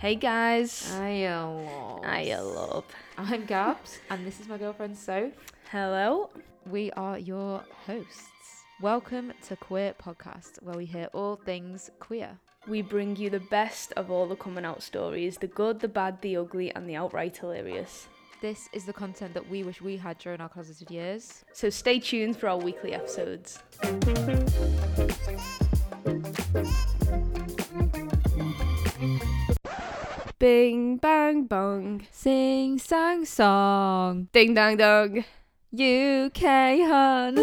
Hey guys. Hiya, love. Hiya, love. I'm Gabs, and this is my girlfriend Soph. Hello. We are your hosts. Welcome to Queer Podcast, where we hear all things queer. We bring you the best of all the coming out stories the good, the bad, the ugly, and the outright hilarious. This is the content that we wish we had during our closeted years. So stay tuned for our weekly episodes. Bing, bang, bong. Sing, sang, song, Ding, dang, dong. UK hun.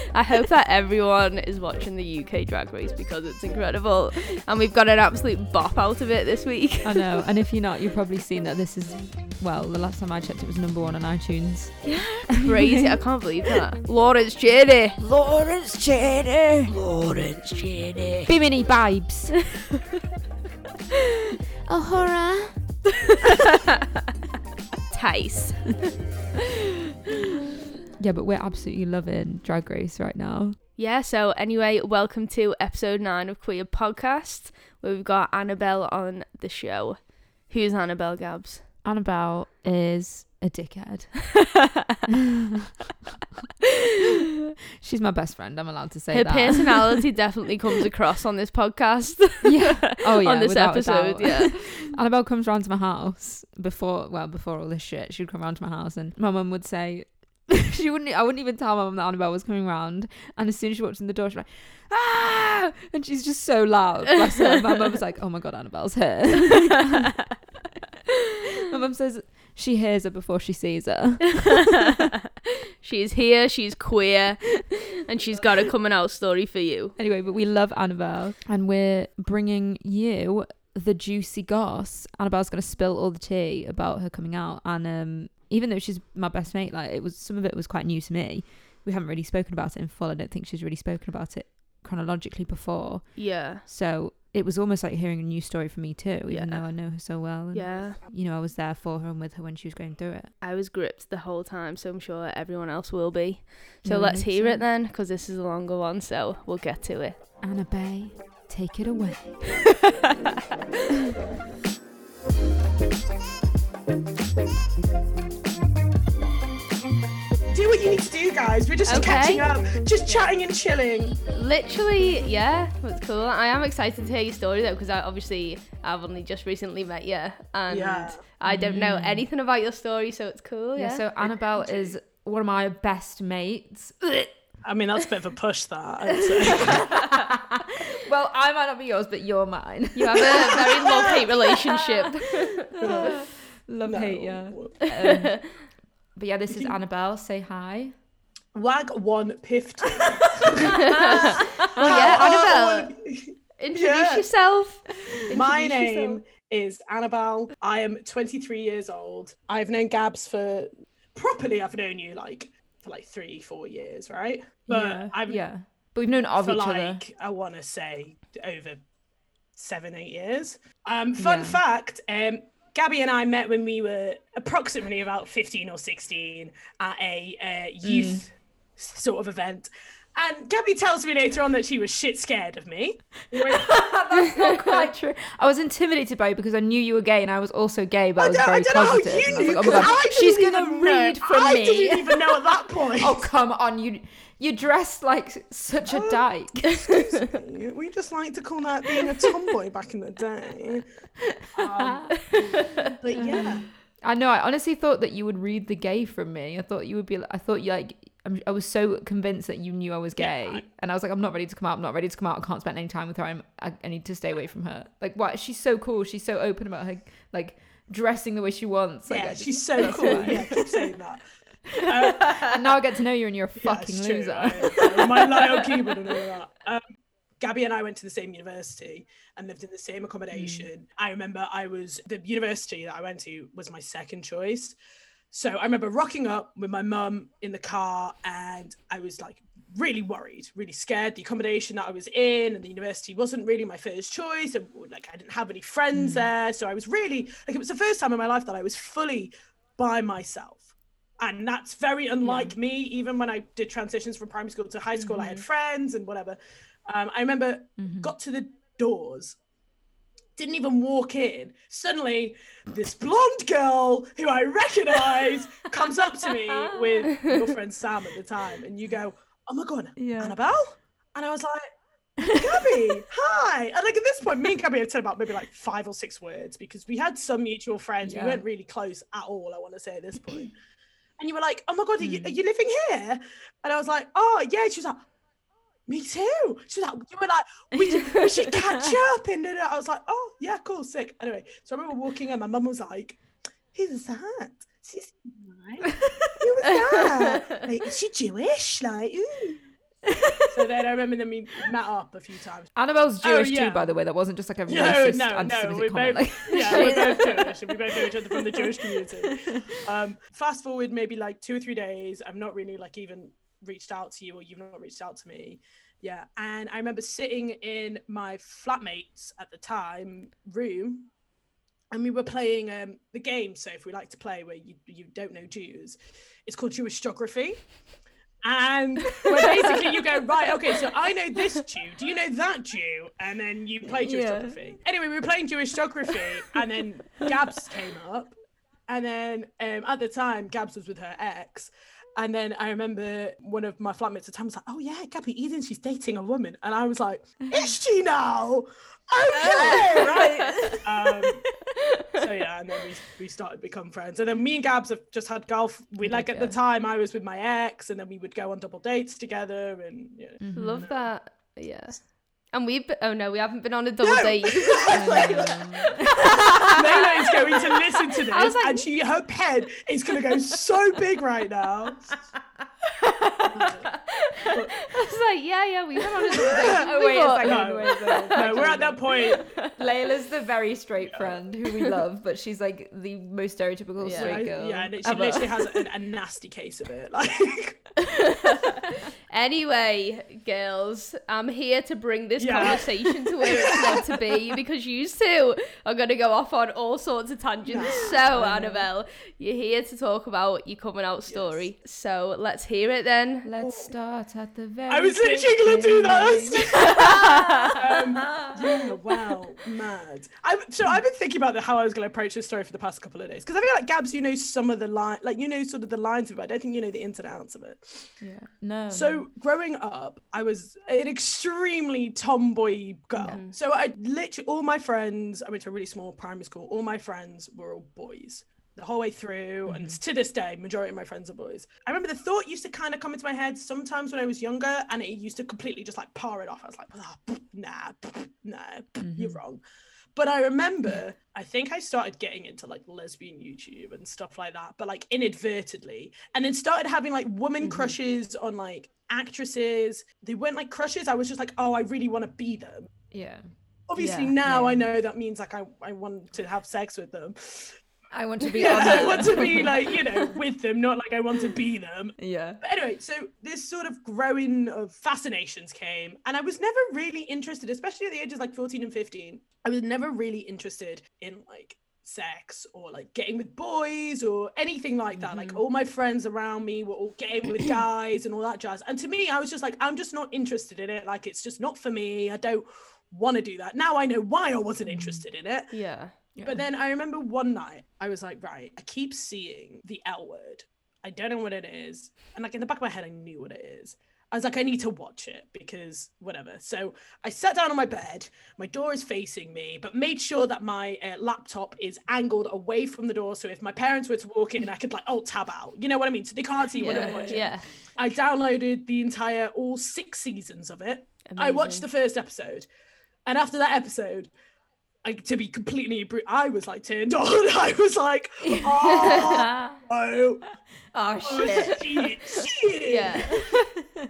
I hope that everyone is watching the UK Drag Race because it's incredible. And we've got an absolute bop out of it this week. I know, and if you're not, you've probably seen that this is, well, the last time I checked, it was number one on iTunes. Yeah. Crazy. I can't believe that. Lawrence Chaney. Lawrence Chaney. Lawrence Chaney. Bimini Babes. Oh, horror. Tayce. Yeah, but we're absolutely loving Drag Race right now. Yeah, so anyway, welcome to episode 9 of Queer Podcast, where we've got Annabelle on the show. Who's Annabelle Gabs? Annabelle is a dickhead. She's my best friend. I'm allowed to say Her that. personality definitely comes across on this podcast. yeah. Oh yeah. on this without episode, yeah. Annabelle comes round to my house before, well, before all this shit. She'd come round to my house, and my mum would say. she wouldn't. I wouldn't even tell my mum that Annabelle was coming round. And as soon as she walked in the door, she's like, "Ah!" And she's just so loud. Bless her. My mum was like, "Oh my god, Annabelle's here." my mum says she hears her before she sees her. she's here, she's queer, and she's got a coming out story for you. Anyway, but we love Annabelle and we're bringing you the juicy goss. Annabelle's going to spill all the tea about her coming out and um even though she's my best mate like it was some of it was quite new to me. We haven't really spoken about it in full. I don't think she's really spoken about it chronologically before. Yeah. So it was almost like hearing a new story for me too, even Yeah. though I know her so well. And, Yeah. You know, I was there for her and with her when she was going through it. I was gripped the whole time, so I'm sure everyone else will be. So No, let's hear it then, because this is a longer one, so we'll get to it. Anna Bay, take it away. Do what you need to do, guys. We're just Okay. catching up, just chatting and chilling. Literally, yeah, that's cool. I am excited to hear your story though, because I obviously I've only just recently met you, and Yeah. I don't know anything about your story, so it's cool. Yeah, Yeah. so Annabelle is one of my best mates. I mean, that's a bit of a push, that. I'd say. Well, I might not be yours, but you're mine. you have a very love hate relationship. Love No. hate, yeah. Um, but yeah, this is Annabelle. Say hi. Wag one fifty. Oh yeah, Annabelle, introduce Yeah. yourself. My name yourself. is Annabelle. I am 23 years old. I've known Gabs for properly. I've known you like for like three, four years, right? But yeah, I've yeah. But we've known of for each other. like I want to say over seven, eight years. Um, fun Yeah. fact: um, Gabby and I met when we were approximately about fifteen or sixteen at a uh, youth sort of event. And Gabby tells me later on that she was shit scared of me. That's not quite true. I was intimidated by you because I knew you were gay and I was also gay, but I, was don't- very don't know how positive. I was like, oh my god, I she's gonna know. read from I me. I didn't even know at that point. Oh come on, you you dressed like such a dyke. we just like to call that being a tomboy back in the day. Um, but yeah. I know. I honestly thought that you would read the gay from me. I thought you would be. I thought you like. I'm, I was so convinced that you knew I was Yeah, gay, I- and I was like, I'm not ready to come out. I'm not ready to come out. I can't spend any time with her. I'm. I, I need to stay away from her. Like, what? She's so cool. She's so open about her like dressing the way she wants. Like, Yeah, just- she's so cool. Yeah, keep saying that. And now I get to know you, and you're a Yeah, fucking loser. I- I- my Lyle Cuban and all that. Um, Gabby and I went to the same university and lived in the same accommodation. I remember I was the university that I went to was my second choice. So I remember rocking up with my mum in the car and I was like really worried, really scared. The accommodation that I was in and the university wasn't really my first choice. And like I didn't have any friends hmm. there. So I was really like it was the first time in my life that I was fully by myself. And that's very unlike me. Even when I did transitions from primary school to high school, I had mm-hmm. friends and whatever. Um, I remember mm-hmm. got to the doors, didn't even walk in. Suddenly, this blonde girl who I recognize comes up to me with your friend Sam at the time, and you go, "Oh my god, Yeah. Annabelle," and I was like, "Gabby, hi!" And like at this point, me and Gabby had said about maybe like five or six words because we had some mutual friends. Yeah. We weren't really close at all. I want to say at this point. And you were like, "Oh my god, are you, Mm. are you living here?" And I was like, "Oh yeah." She was like, "Me too." She was like, "You were like, we, we should catch up." And then I was like, "Oh yeah, cool, sick." Anyway, so I remember walking in. My mum was like, "Who's that? She's nice. Who was that? Like, is she Jewish? Like, ooh." so then I remember then we met up a few times. Annabelle's Oh, Jewish yeah. too, by the way. That wasn't just like a No, racist no, no. anti-Semitic We comment. both, like- yeah, we're both Jewish, and we both know each other from the Jewish community. Um, fast forward maybe like two or three days. I'm not really like even reached out to you, or you've not reached out to me. Yeah, and I remember sitting in my flatmates at the time room, and we were playing um, the game. So if we like to play where you you don't know Jews, it's called Jewish geography. And where basically you go, right, okay, so I know this Jew. Do you know that Jew? And then you play Jewish Yeah. geography. Anyway, we were playing Jewish geography, and then Gabs came up. And then um, at the time, Gabs was with her ex. And then I remember one of my flatmates at the time was like, Oh, yeah, Gabby Eden, she's dating a woman. And I was like, Is she now? Okay, right. Um, so yeah, and then we, we started to become friends. And then me and Gabs have just had golf. We like at the time I was with my ex, and then we would go on double dates together. And yeah. Love that. Yeah. And we've been, oh no, we haven't been on a double No. date. Layla is going to listen to this, like- and she her pen is going to go so big right now. I was like, yeah, yeah, we've been on a double date. Oh, wait a before. second. No. wait a second. No, we're at that point. Layla's the very straight friend who we love, but she's like the most stereotypical Yeah. straight I- girl. yeah, and she ever. literally has a, a nasty case of it. Like, Anyway, girls, I'm here to bring this Yeah. conversation to where it's meant to be because you two are going to go off on all sorts of tangents. So, Annabelle, you're here to talk about your coming out story. So, let's hear it then. Let's start at the very. I was literally going to do beginning. that. um, yeah, wow, mad. I, so I've been thinking about the, how I was going to approach this story for the past couple of days because I feel like Gabs, you know some of the line, like you know sort of the lines of it. I don't think you know the ins and outs of it. Yeah. No. So growing up, I was an extremely tomboy girl. Mhm. So I literally all my friends. I went to a really small primary school. All my friends were all boys the whole way through, and to this day, majority of my friends are boys. I remember the thought used to kind of come into my head sometimes when I was younger, and it used to completely just like par it off. I was like, "Ah, pff, nah, nah, pff, you're wrong. But I remember, I think I started getting into like lesbian YouTube and stuff like that, but like inadvertently. And then started having like woman Mhm. crushes on like actresses. They weren't like crushes. I was just like, oh, I really want to be them. yeah. Obviously, Yeah, now yeah. I know that means like I, I want to have sex with them. I want to be Yeah, I want to be like, you know, with them, not like I want to be them. Yeah. But anyway, so this sort of growing of fascinations came, and I was never really interested, especially at the ages like 14 and 15. I was never really interested in like sex or like getting with boys or anything like that. Like Mhm. all my friends around me were all getting with guys and all that jazz. And to me, I was just like, I'm just not interested in it. Like it's just not for me. I don't want to do that. Now I know why I wasn't interested in it. Yeah. But then I remember one night I was like, right, I keep seeing the L word. I don't know what it is. And like in the back of my head, I knew what it is. I was like, I need to watch it because whatever. So I sat down on my bed. My door is facing me, but made sure that my uh, laptop is angled away from the door. So if my parents were to walk in, I could like alt tab out. You know what I mean? So they can't see what I'm watching. Yeah. I downloaded the entire all six seasons of it. I watched the first episode, and after that episode, I, to be completely, bru- I was like turned on. I was like, oh, oh, oh oh, shit. shit, shit. Yeah.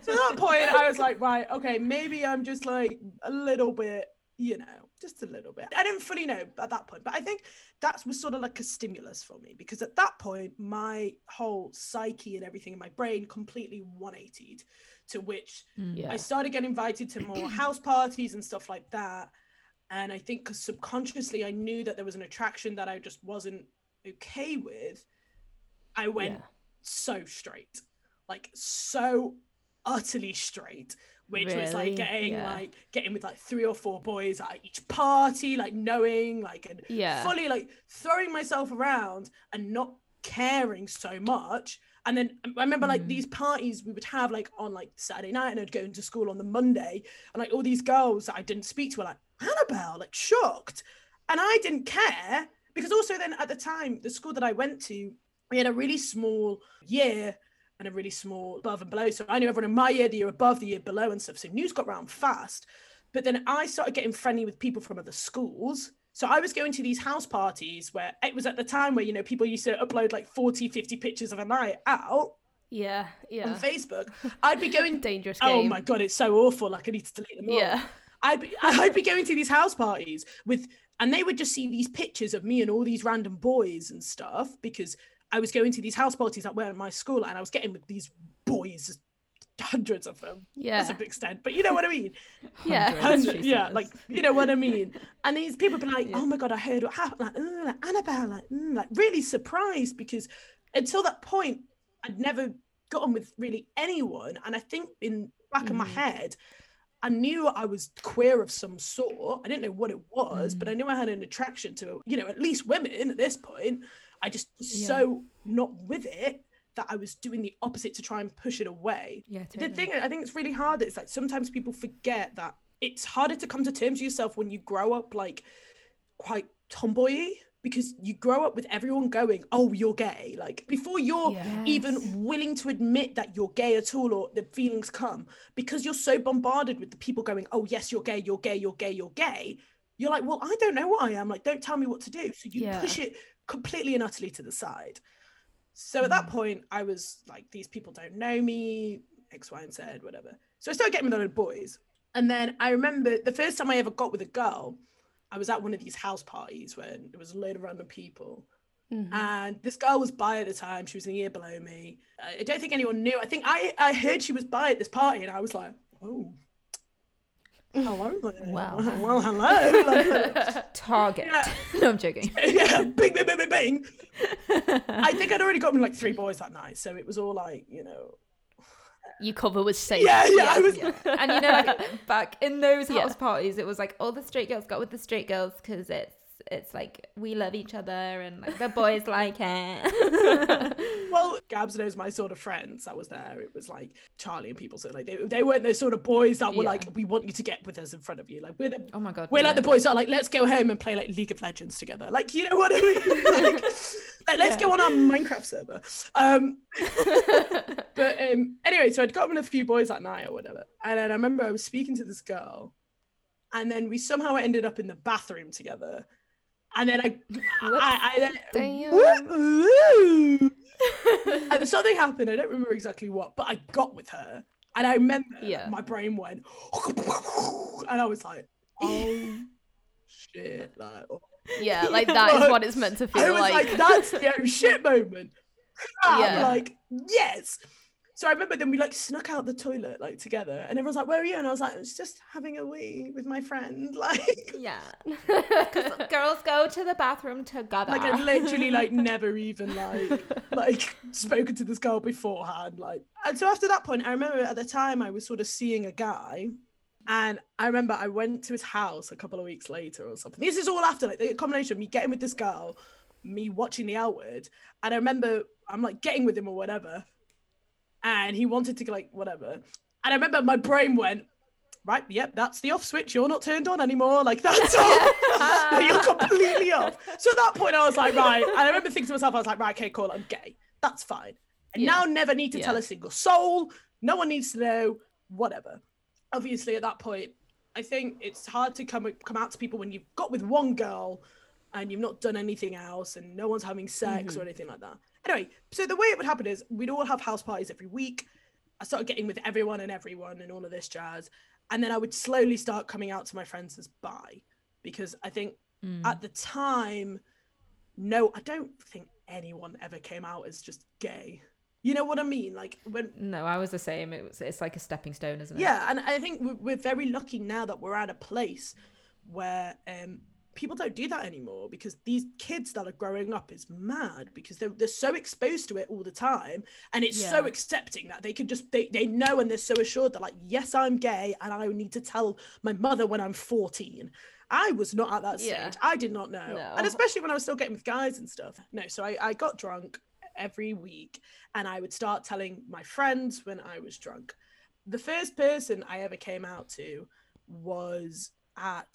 So at that point, I was like, right, okay, maybe I'm just like a little bit, you know, just a little bit. I didn't fully know at that point, but I think that was sort of like a stimulus for me because at that point, my whole psyche and everything in my brain completely 180'd to which Mm. Yeah. I started getting invited to more house parties and stuff like that. And I think because subconsciously I knew that there was an attraction that I just wasn't okay with, I went Yeah. so straight, like so utterly straight which was like getting Yeah. like getting with like three or four boys at each party, like knowing like and Yeah. fully like throwing myself around and not caring so much. And then um, I remember like Mm. these parties we would have like on like Saturday night, and I'd go into school on the Monday, and like all these girls that I didn't speak to were like Annabelle, like shocked, and I didn't care because also then at the time the school that I went to, we had a really small year and a really small above and below. So I knew everyone in my year, the year above, the year below, and stuff. So news got round fast. But then I started getting friendly with people from other schools. So I was going to these house parties where it was at the time where, you know, people used to upload like 40, 50 pictures of a night out Yeah. Yeah. on Facebook. I'd be going, Dangerous oh game. oh my God, it's so awful. Like I need to delete them all. Yeah. I'd be, I'd be going to these house parties with, and they would just see these pictures of me and all these random boys and stuff because I was going to these house parties that were at my school and I was getting with these boys, hundreds of them. Yeah. That's a big extent, but you know what I mean. Yeah. Hundreds, yeah, like you know what I mean. And these people be like, Yeah. "Oh my god, I heard what happened." Like, "Ugh, like Annabelle, like, mm," like really surprised because until that point, I'd never gotten with really anyone, and I think in back of my Mhm. head, I knew I was queer of some sort. I didn't know what it was, but I mm. knew I had an attraction to, you know, at least women at this point. I just was Yeah. so not with it that I was doing the opposite to try and push it away Yeah, the thing I think it's really hard. It's like sometimes people forget that it's harder to come to terms with yourself when you grow up like quite tomboy because you grow up with everyone going, "Oh, you're gay." Like before you're Yeah. even willing to admit that you're gay at all or the feelings come because you're so bombarded with the people going, "Oh, yes, you're gay, you're gay, you're gay, you're gay." You're like, "Well, I don't know what I am." Like, don't tell me what to do. So you Yeah. push it completely and utterly to the side. So at that mm. point, I was like, these people don't know me, X, Y, and Z, whatever. So I started getting with other boys. And then I remember the first time I ever got with a girl, I was at one of these house parties when there was a load of random people. Mhm. And this girl was bi at the time. She was in a year below me. I don't think anyone knew. I think I, I heard she was bi at this party, and I was like, oh, hello. there. Wow. Well, hello. Like, Target. Yeah. no, I'm joking. yeah, bing, bing, bing, bing, bing. I think I'd already got me like three boys that night, so it was all like, you know, You cover was safe. yeah, yeah. I was, Yeah. And you know, like back in those Yeah. house parties, it was like all the straight girls got with the straight girls because it's it's like we love each other and like the boys like it. well, Gabs knows my sort of friends that was there. It was like Charlie and people. So like they, they weren't those sort of boys that were Yeah. like, we want you to get with us in front of you. Like we're the, oh my god. we're yeah. like the boys that are like, let's go home and play like League of Legends together. Like you know what I mean? like, like, let's go on our Minecraft server. Um, but um, anyway, so I'd gotten with a few boys that night or whatever, and then I remember I was speaking to this girl, and then we somehow ended up in the bathroom together, and then I, I, I then, Damn. and something happened. I don't remember exactly what, but I got with her, and I remember Yeah. my brain went, and I was like, oh, oh shit, like. oh. yeah, like that is what it's meant to feel I was like. like, that's the oh shit moment. I'm Yeah. like, yes. So I remember then we like snuck out the toilet like together, and everyone's like, "Where are you?" And I was like, "I was just having a wee with my friend." Like, Yeah. Because girls go to the bathroom together. like I literally like never even like like spoken to this girl beforehand. Like, and so after that point, I remember at the time I was sort of seeing a guy. And I remember I went to his house a couple of weeks later or something. This is all after like the combination of me getting with this girl, me watching the L word, and I remember I'm like getting with him or whatever, and he wanted to go like whatever, and I remember my brain went, right, yep, that's the off switch. You're not turned on anymore. Like that's all. You're completely off. So at that point, I was like, right. And I remember thinking to myself, I was like, right, okay, cool, I'm gay. That's fine. And Yeah. now never need to tell a single soul. No one needs to know. Whatever. Obviously, at that point, I think it's hard to come come out to people when you've got with one girl and you've not done anything else and no one's having sex mm-hmm. or anything like that. Anyway, so the way it would happen is we'd all have house parties every week. I started getting with everyone and everyone and all of this jazz. And then I would slowly start coming out to my friends as bi because I think Mm. at the time, no, I don't think anyone ever came out as just gay. You know what I mean? Like when No, I was the same. It was. It's like a stepping stone, isn't it? yeah, and I think we're, we're very lucky now that we're at a place where um, people don't do that anymore because these kids that are growing up is mad because they're, they're so exposed to it all the time and it's so accepting that they can just they, they know and they're so assured that like yes i'm gay and i need to tell my mother when i'm 14 i was not at that stage. Yeah. i did not know. No. and especially when i was still getting with guys and stuff. No so I, I got drunk every week and i would start telling my friends when i was drunk. The first person i ever came out to was at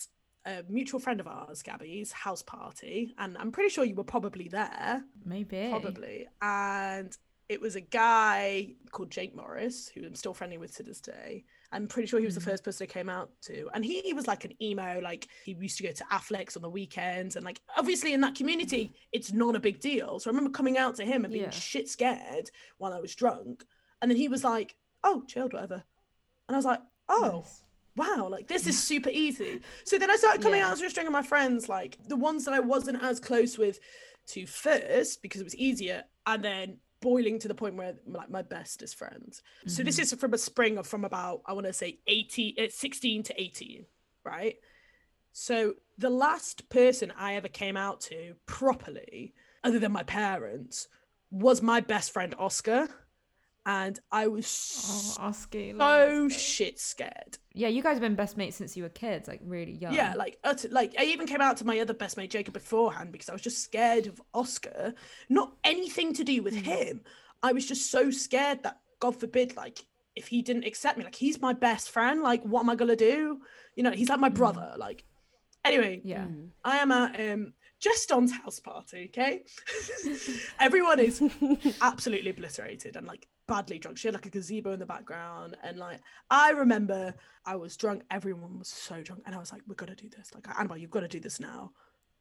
a mutual friend of ours, Gabby's house party, and I'm pretty sure you were probably there, Maybe. probably. And it was a guy called Jake Morris, who I'm still friendly with to this day. I'm pretty sure he was the hmm. first person I came out to, and he, he was like an emo. Like he used to go to Affleck's on the weekends, and like obviously in that community, it's not a big deal. So I remember coming out to him and being Yeah. shit scared while I was drunk, and then he was like, "Oh, chilled, whatever," and I was like, "Oh." Wow, like this is super easy. So then I started coming Yeah. out to a string of my friends, like the ones that I wasn't as close with to first because it was easier, and then boiling to the point where like my bestest friends. So this is from a spring of from about I want to say 18, uh, 16 to 18, right? So the last person I ever came out to properly, other than my parents, was my best friend Oscar. And I was Oh, Oscar. so shit scared. Yeah, you guys have been best mates since you were kids, like really young. Yeah, like utter, like I even came out to my other best mate Jacob beforehand because I was just scared of Oscar. Not anything to do with mm. him. I was just so scared that God forbid, like if he didn't accept me, like he's my best friend. Like what am I gonna do? You know, he's like my mm. brother. Like anyway, Yeah. Mm. I am at um Juston's house party. Okay, everyone is absolutely obliterated and like badly drunk. She had like a gazebo in the background, and like I remember I was drunk. Everyone was so drunk, and I was like, "We're gonna do this." Like, Annabelle, you've got to do this now.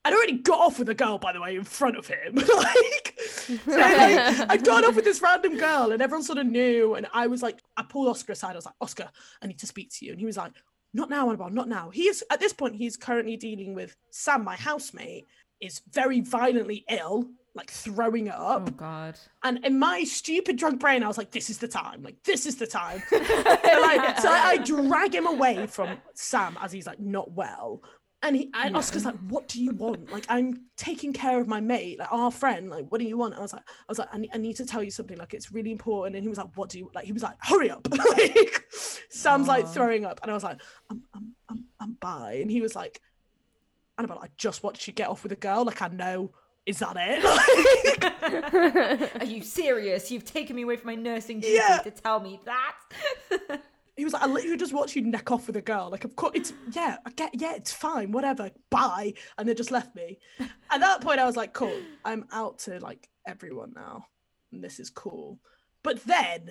I'd already got off with a girl, by the way, in front of him. like, so, like, I'd gone off with this random girl, and everyone sort of knew. And I was like, I pulled Oscar aside. I was like, Oscar, I need to speak to you. And he was like, Not now, Annabelle, not now. He is at this point. He's currently dealing with Sam, my housemate, is very violently ill, like throwing up. Oh God. And in my stupid drunk brain, I was like, this is the time. Like, this is the time. so, like, so I, I drag him away from Sam as he's like not well. And, he, and Oscar's like, what do you want? Like, I'm taking care of my mate, like our friend. Like, what do you want? And I was like, I was like, I need, I need to tell you something. Like, it's really important. And he was like, what do you like? He was like, hurry up. like, Sam's like throwing up. And I was like, I'm, I'm, I'm, I'm bi. And he was like, Annabelle, I just watched you get off with a girl. Like, I know. Is that it? Are you serious? You've taken me away from my nursing duty Yeah. to tell me that? He was like, I literally just watched you neck off with a girl. Like, of course, it's yeah, I get, yeah, it's fine, whatever, bye. And they just left me. At that point, I was like, cool, I'm out to like everyone now, and this is cool. But then,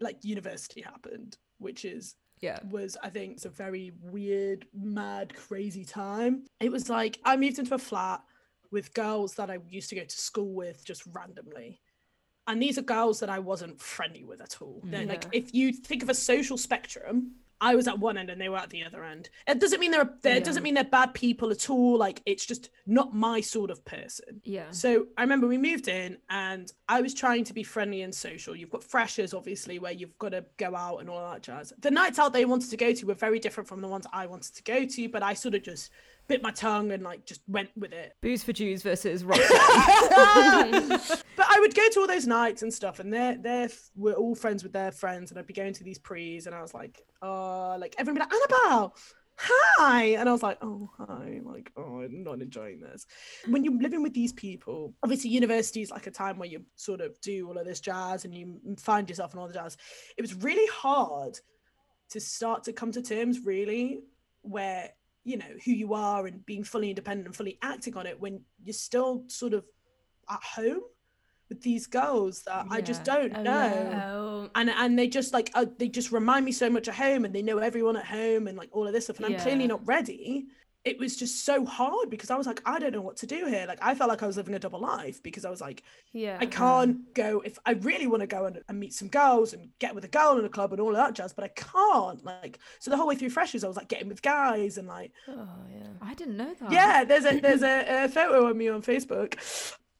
like, university happened, which is yeah. was I think it's a very weird, mad, crazy time. It was like I moved into a flat with girls that I used to go to school with just randomly. And these are girls that I wasn't friendly with at all. They're like if you think of a social spectrum, I was at one end and they were at the other end. It doesn't mean they're, they're it Yeah. doesn't mean they're bad people at all. Like it's just not my sort of person. Yeah. So I remember we moved in and I was trying to be friendly and social. You've got freshers, obviously, where you've got to go out and all that jazz. The nights out they wanted to go to were very different from the ones I wanted to go to, but I sort of just bit my tongue and like just went with it. Booze for Jews versus rock. But I would go to all those nights and stuff, and they're they're we're all friends with their friends, and I'd be going to these prees, and I was like, uh, like everyone be like, Annabelle, hi, and I was like, oh hi, like oh, I'm not enjoying this. When you're living with these people, obviously university is like a time where you sort of do all of this jazz and you find yourself and all the jazz. It was really hard to start to come to terms, really, where you know who you are and being fully independent and fully acting on it when you're still sort of at home with these girls that I just don't Oh, know. yeah. Oh, And and they just like uh, they just remind me so much at home and they know everyone at home and like all of this stuff and I'm clearly not ready. It was just so hard because I was like I don't know what to do here. Like I felt like I was living a double life because I was like yeah. I can't go if I really want to go and, and meet some girls and get with a girl in a club and all of that jazz, but I can't. Like so the whole way through freshers I was like getting with guys and like Oh, yeah. I didn't know that. yeah, there's a there's a, a photo of me on Facebook.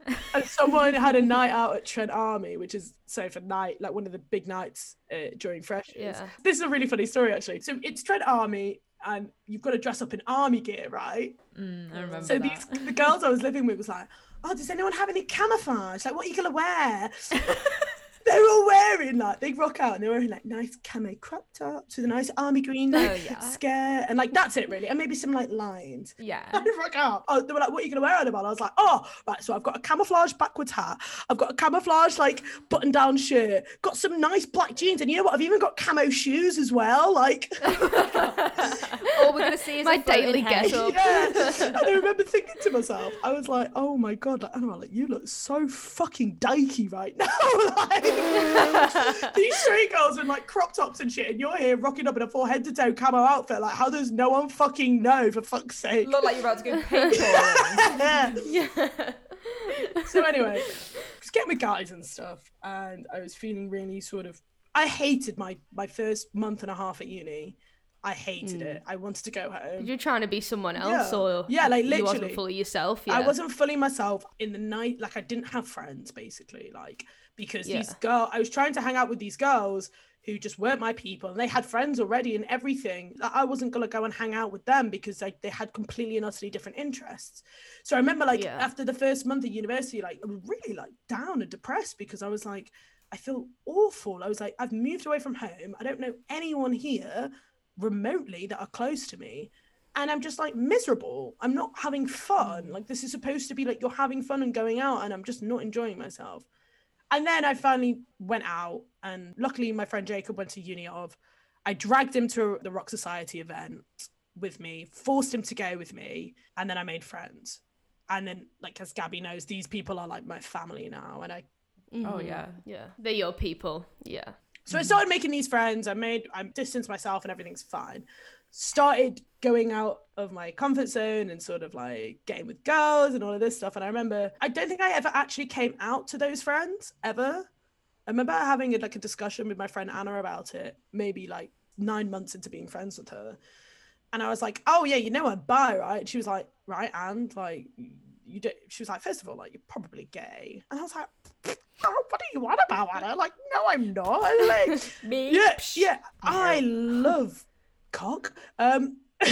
and someone had a night out at Trent Army, which is so for night, like one of the big nights uh, during freshers. Yeah. This is a really funny story actually. So it's Trent Army, and you've got to dress up in army gear, right? Mm, I remember So that. these the girls I was living with was like, oh, does anyone have any camouflage? Like, what are you gonna wear? they were wearing like they rock out and they were wearing like nice camo crop tops with a nice army green oh, like, Oh, yeah. skirt and like that's it really, and maybe some like lines. Yeah. I rock out. Oh, they were like, "What are you gonna wear, Annabelle?" I was like, "Oh, right." So I've got a camouflage backwards hat. I've got a camouflage like button-down shirt. Got some nice black jeans, and you know what? I've even got camo shoes as well. Like, All we're gonna see is My daily get-up. yeah. And I remember thinking to myself, I was like, "Oh my god, like, Annabelle, like, you look so fucking dykey right now." like, these straight girls in like crop tops and shit, and you're here rocking up in a full head to toe camo outfit. Like, how does no one fucking know? For fuck's sake. Look like you're about to go paintballing. yeah. so anyway, just getting with guys and stuff, and I was feeling really sort of. I hated my my first month and a half at uni. I hated mm. it. I wanted to go home. You're trying to be someone else, Yeah. or Yeah, like, you literally. wasn't fully yourself. Yeah. I wasn't fully myself in the night. Like I didn't have friends basically. Like because these Yeah. girl, I was trying to hang out with these girls who just weren't my people, and they had friends already and everything. Like, I wasn't gonna go and hang out with them because like they had completely and utterly different interests. So I remember like Yeah. after the first month of university, like I was really like down and depressed because I was like, I feel awful. I was like, I've moved away from home. I don't know anyone here remotely that are close to me and I'm just like miserable. I'm not having fun. Mm. Like this is supposed to be like you're having fun and going out, and I'm just not enjoying myself. And then I finally went out, and luckily my friend Jacob went to uni of. I dragged him to the Rock Society event with me, forced him to go with me, and then I made friends. And then, like as Gabby knows, these people are like my family now, and I Oh Mhm. yeah. Yeah. They're your people. Yeah. So I started making these friends. I made, I distanced myself, and everything's fine. Started going out of my comfort zone and sort of like getting with girls and all of this stuff. And I remember, I don't think I ever actually came out to those friends ever. I remember having a, like a discussion with my friend Anna about it, maybe like nine months into being friends with her. And I was like, "Oh yeah, you know I'm bi, right?" She was like, "Right, and like, you do." She was like, first of all, like you're probably gay." And I was like, "Oh, "What do you want about Anna?" Like, no, I'm not. Like, Me. yeah, yeah. I love cock. Um,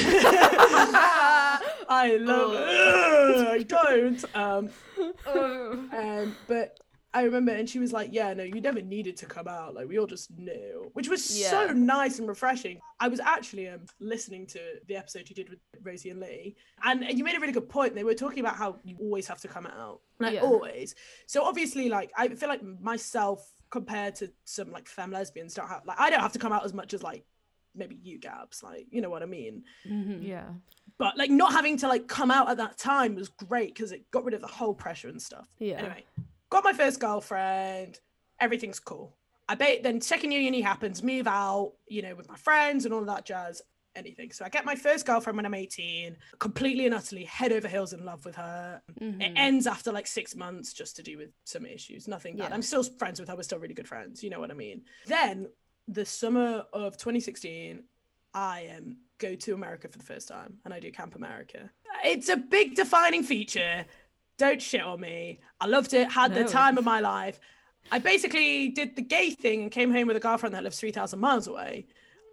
I love. Ugh, I don't. Um, um, but I remember, and she was like, "Yeah, no, you never needed to come out. Like we all just knew," which was so nice and refreshing. I was actually um listening to the episode you did with Rosie and Lee, and you made a really good point. They were talking about how you always have to come out, like Yeah. always. So obviously, like I feel like myself compared to some like femme lesbians don't have like I don't have to come out as much as like maybe you Gabs, like you know what I mean Yeah. but like not having to like come out at that time was great because it got rid of the whole pressure and stuff. Yeah. Anyway, got my first girlfriend. Everything's cool. I bet then second year uni happens, move out, you know, with my friends and all of that jazz. Anything. So I get my first girlfriend when I'm 18, completely and utterly head over heels in love with her. Mm-hmm. It ends after like six months just to do with some issues. Nothing bad. Yeah. I'm still friends with her. We're still really good friends. You know what I mean? Then the summer of 2016, I um, go to America for the first time and I do Camp America. It's a big defining feature. Don't shit on me. I loved it, had the time of my life. I basically did the gay thing and came home with a girlfriend that lives 3,000 miles away.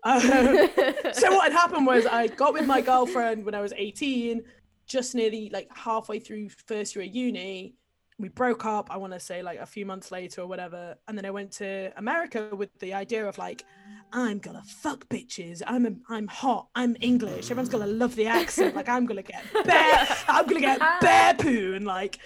Um, so what had happened was I got with my girlfriend when I was 18, just nearly like halfway through first year of uni. We broke up, I want to say like a few months later or whatever. And then I went to America with the idea of like, I'm gonna fuck bitches. I'm a, I'm hot. I'm English. Everyone's gonna love the accent. Like I'm gonna get bear. I'm gonna get bear poo and like,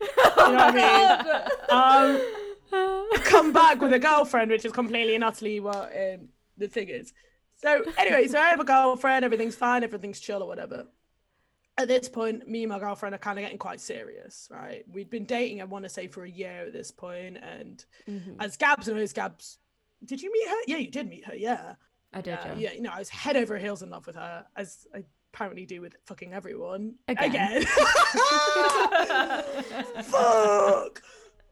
you know what I mean? Um, come back with a girlfriend, which is completely and utterly what um, the thing is. So anyway, so I have a girlfriend, everything's fine, everything's chill or whatever. At this point, me and my girlfriend are kind of getting quite serious, right? We'd been dating, I want to say, for a year at this point, and Mm-hmm. as Gabs knows, Gabs, did you meet her? Yeah, you did meet her. Yeah, I did. yeah, Yeah. yeah. You know, I was head over heels in love with her, as I apparently do with fucking everyone. Again. Fuck.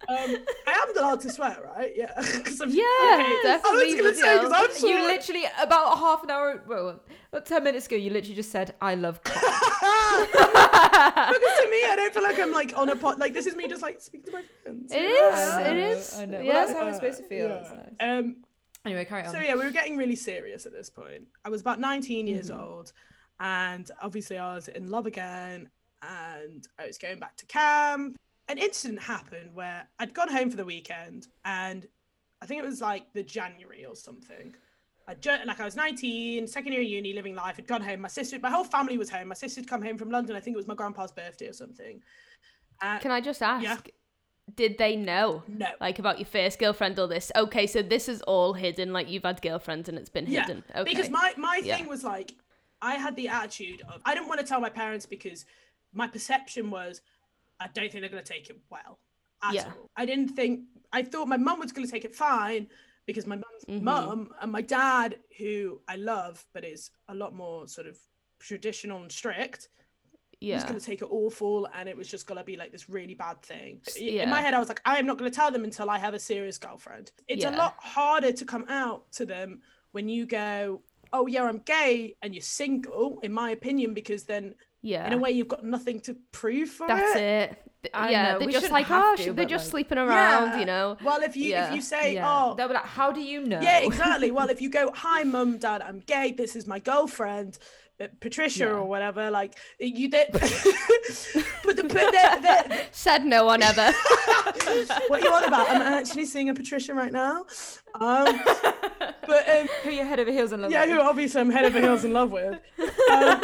Um, I am allowed to swear, right? Yeah. I'm- Yeah, I definitely, was gonna say You literally about half an hour, well, about ten minutes ago, you literally just said, "I love cock." Because to me, I don't feel like I'm like on a pot. Like this is me just like speaking to my friends. It you is, know? it is. I know. Yeah. That's how it's supposed to feel. Yeah. Nice. Um. Anyway, carry on. So yeah, we were getting really serious at this point. I was about 19 years Mm-hmm. old, and obviously I was in love again. and I was going back to camp. An incident happened where I'd gone home for the weekend, and I think it was like the January or something. Like I was 19, second year of uni, living life. Had gone home. My sister, my whole family was home. My sister'd come home from London. I think it was my grandpa's birthday or something. Uh, Can I just ask? Yeah. Did they know? no, Like about your first girlfriend or this? Okay, so this is all hidden. Like you've had girlfriends and it's been yeah, hidden. Okay. because my my Yeah. thing was like, I had the attitude of I didn't want to tell my parents because my perception was I don't think they're going to take it well at Yeah. all. I didn't think I thought my mum was going to take it fine because my mum's Mhm. mum and my dad, who I love but is a lot more sort of traditional and strict, was yeah. going to take it awful and it was just going to be like this really bad thing. Yeah. In my head, I was like, I am not going to tell them until I have a serious girlfriend. It's a lot harder to come out to them when you go, oh, yeah, I'm gay and you're single, in my opinion, because then Yeah. in a way you've got nothing to prove for That's it. it. Yeah, know, ah, they're just like, oh, to, they're but, like- just sleeping around, Yeah. you know. Well, if you Yeah. if you say, yeah. oh, They'll be like, how do you know? yeah, exactly. Well, if you go, hi, mum, dad, I'm gay. This is my girlfriend, Patricia, Yeah. or whatever. Like you did, but the, but the, the, Said no one ever. what are you on about? I'm actually seeing a Patricia right now. Um, but um, Who you head over heels in love yeah, with? who obviously I'm head over heels in love with. Um,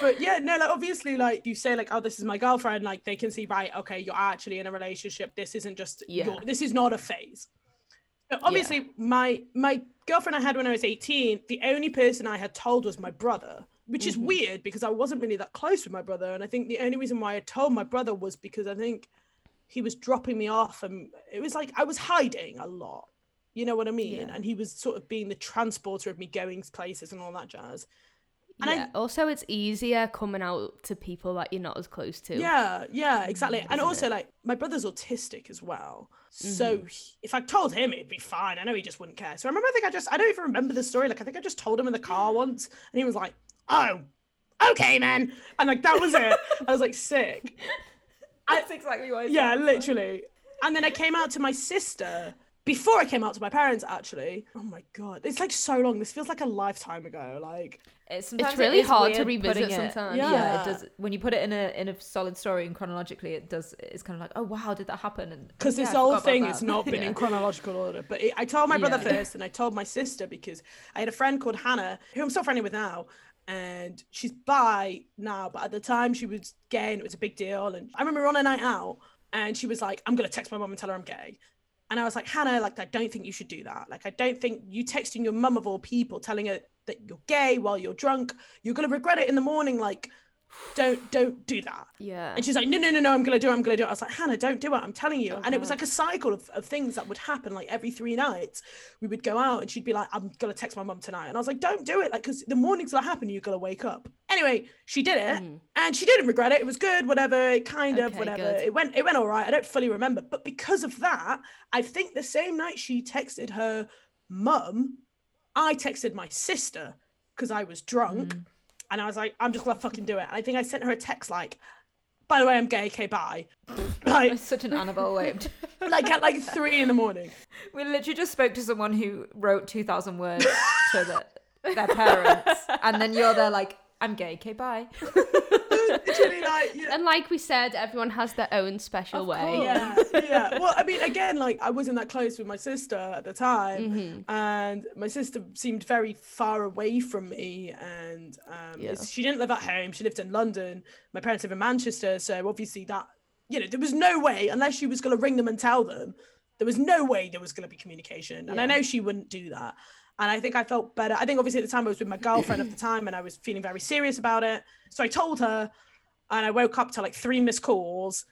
but yeah, no, like obviously, like you say, like, oh, this is my girlfriend. Like they can see, right? Okay, you're actually in a relationship. This isn't just. Yeah. Your, this is not a phase. But obviously, my my girlfriend I had when I was 18, the only person I had told was my brother, which is Mhm. weird because I wasn't really that close with my brother, and I think the only reason why I told my brother was because I think he was dropping me off, and it was like I was hiding a lot. You know what I mean? Yeah. And he was sort of being the transporter of me going places and all that jazz. And I- yeah. also, it's easier coming out to people that you're not as close to. Yeah, yeah, exactly. And also, it? like, my brother's autistic as well. So Mm-hmm. he- if I told him, it'd be fine. I know he just wouldn't care. So I remember, I think I just, I don't even remember the story. Like, I think I just told him in the car once, and he was like, oh, okay, man. And like, that was it. I was like, sick. That's exactly what I Yeah, literally. And then I came out to my sister before I came out to my parents, actually. Oh my God. It's like so long. This feels like a lifetime ago. Like, It's, sometimes it really is hard to weird revisit it- sometimes. Yeah. Yeah. it does. When you put it in a in a solid story and chronologically, it does. It's kind of like, oh wow, did that happen? And because yeah, this I whole thing that. has not been Yeah. in chronological order. But it, I told my brother Yeah. first, and I told my sister because I had a friend called Hannah, who I'm still friendly with now, and she's bi now. But at the time, she was gay, and it was a big deal. And I remember on a night out, and she was like, "I'm gonna text my mum and tell her I'm gay." And I was like, Hannah, like, I don't think you should do that. Like, I don't think you texting your mum of all people, telling her that you're gay while you're drunk, you're gonna regret it in the morning. Like, don't don't do that. Yeah. And she's like, no, no, no, no, I'm gonna do it. I'm gonna do it. I was like, Hannah, don't do it. I'm telling you. Oh, and it was like a cycle of, of things that would happen. Like every three nights, we would go out, and she'd be like, I'm gonna text my mum tonight. And I was like, don't do it. Like, because the mornings that happen, you're gonna wake up. Anyway, she did it, Mm. and she didn't regret it. It was good, whatever. It kind of Okay, whatever. good. It went it went all right. I don't fully remember, but because of that, I think the same night she texted her mum, I texted my sister because I was drunk. Mm. And I was like, I'm just gonna fucking do it. And I think I sent her a text like, by the way, I'm gay, okay, bye. like, It's such an Annabelle way. like at like three in the morning. we literally just spoke to someone who wrote two thousand words to the, their parents, and then you're there like, I'm gay. Okay, bye. Like, yeah. And like we said, everyone has their own special Of way. course. yeah, yeah. Well, I mean, again, like I wasn't that close with my sister at the time, Mhm. and my sister seemed very far away from me, and um, Yeah. she didn't live at home. She lived in London. My parents live in Manchester, so obviously that, you know, there was no way unless she was going to ring them and tell them, there was no way there was going to be communication, and I know she wouldn't do that. And I think I felt better. I think obviously at the time I was with my girlfriend at the time, and I was feeling very serious about it. So I told her, and I woke up to like three missed calls.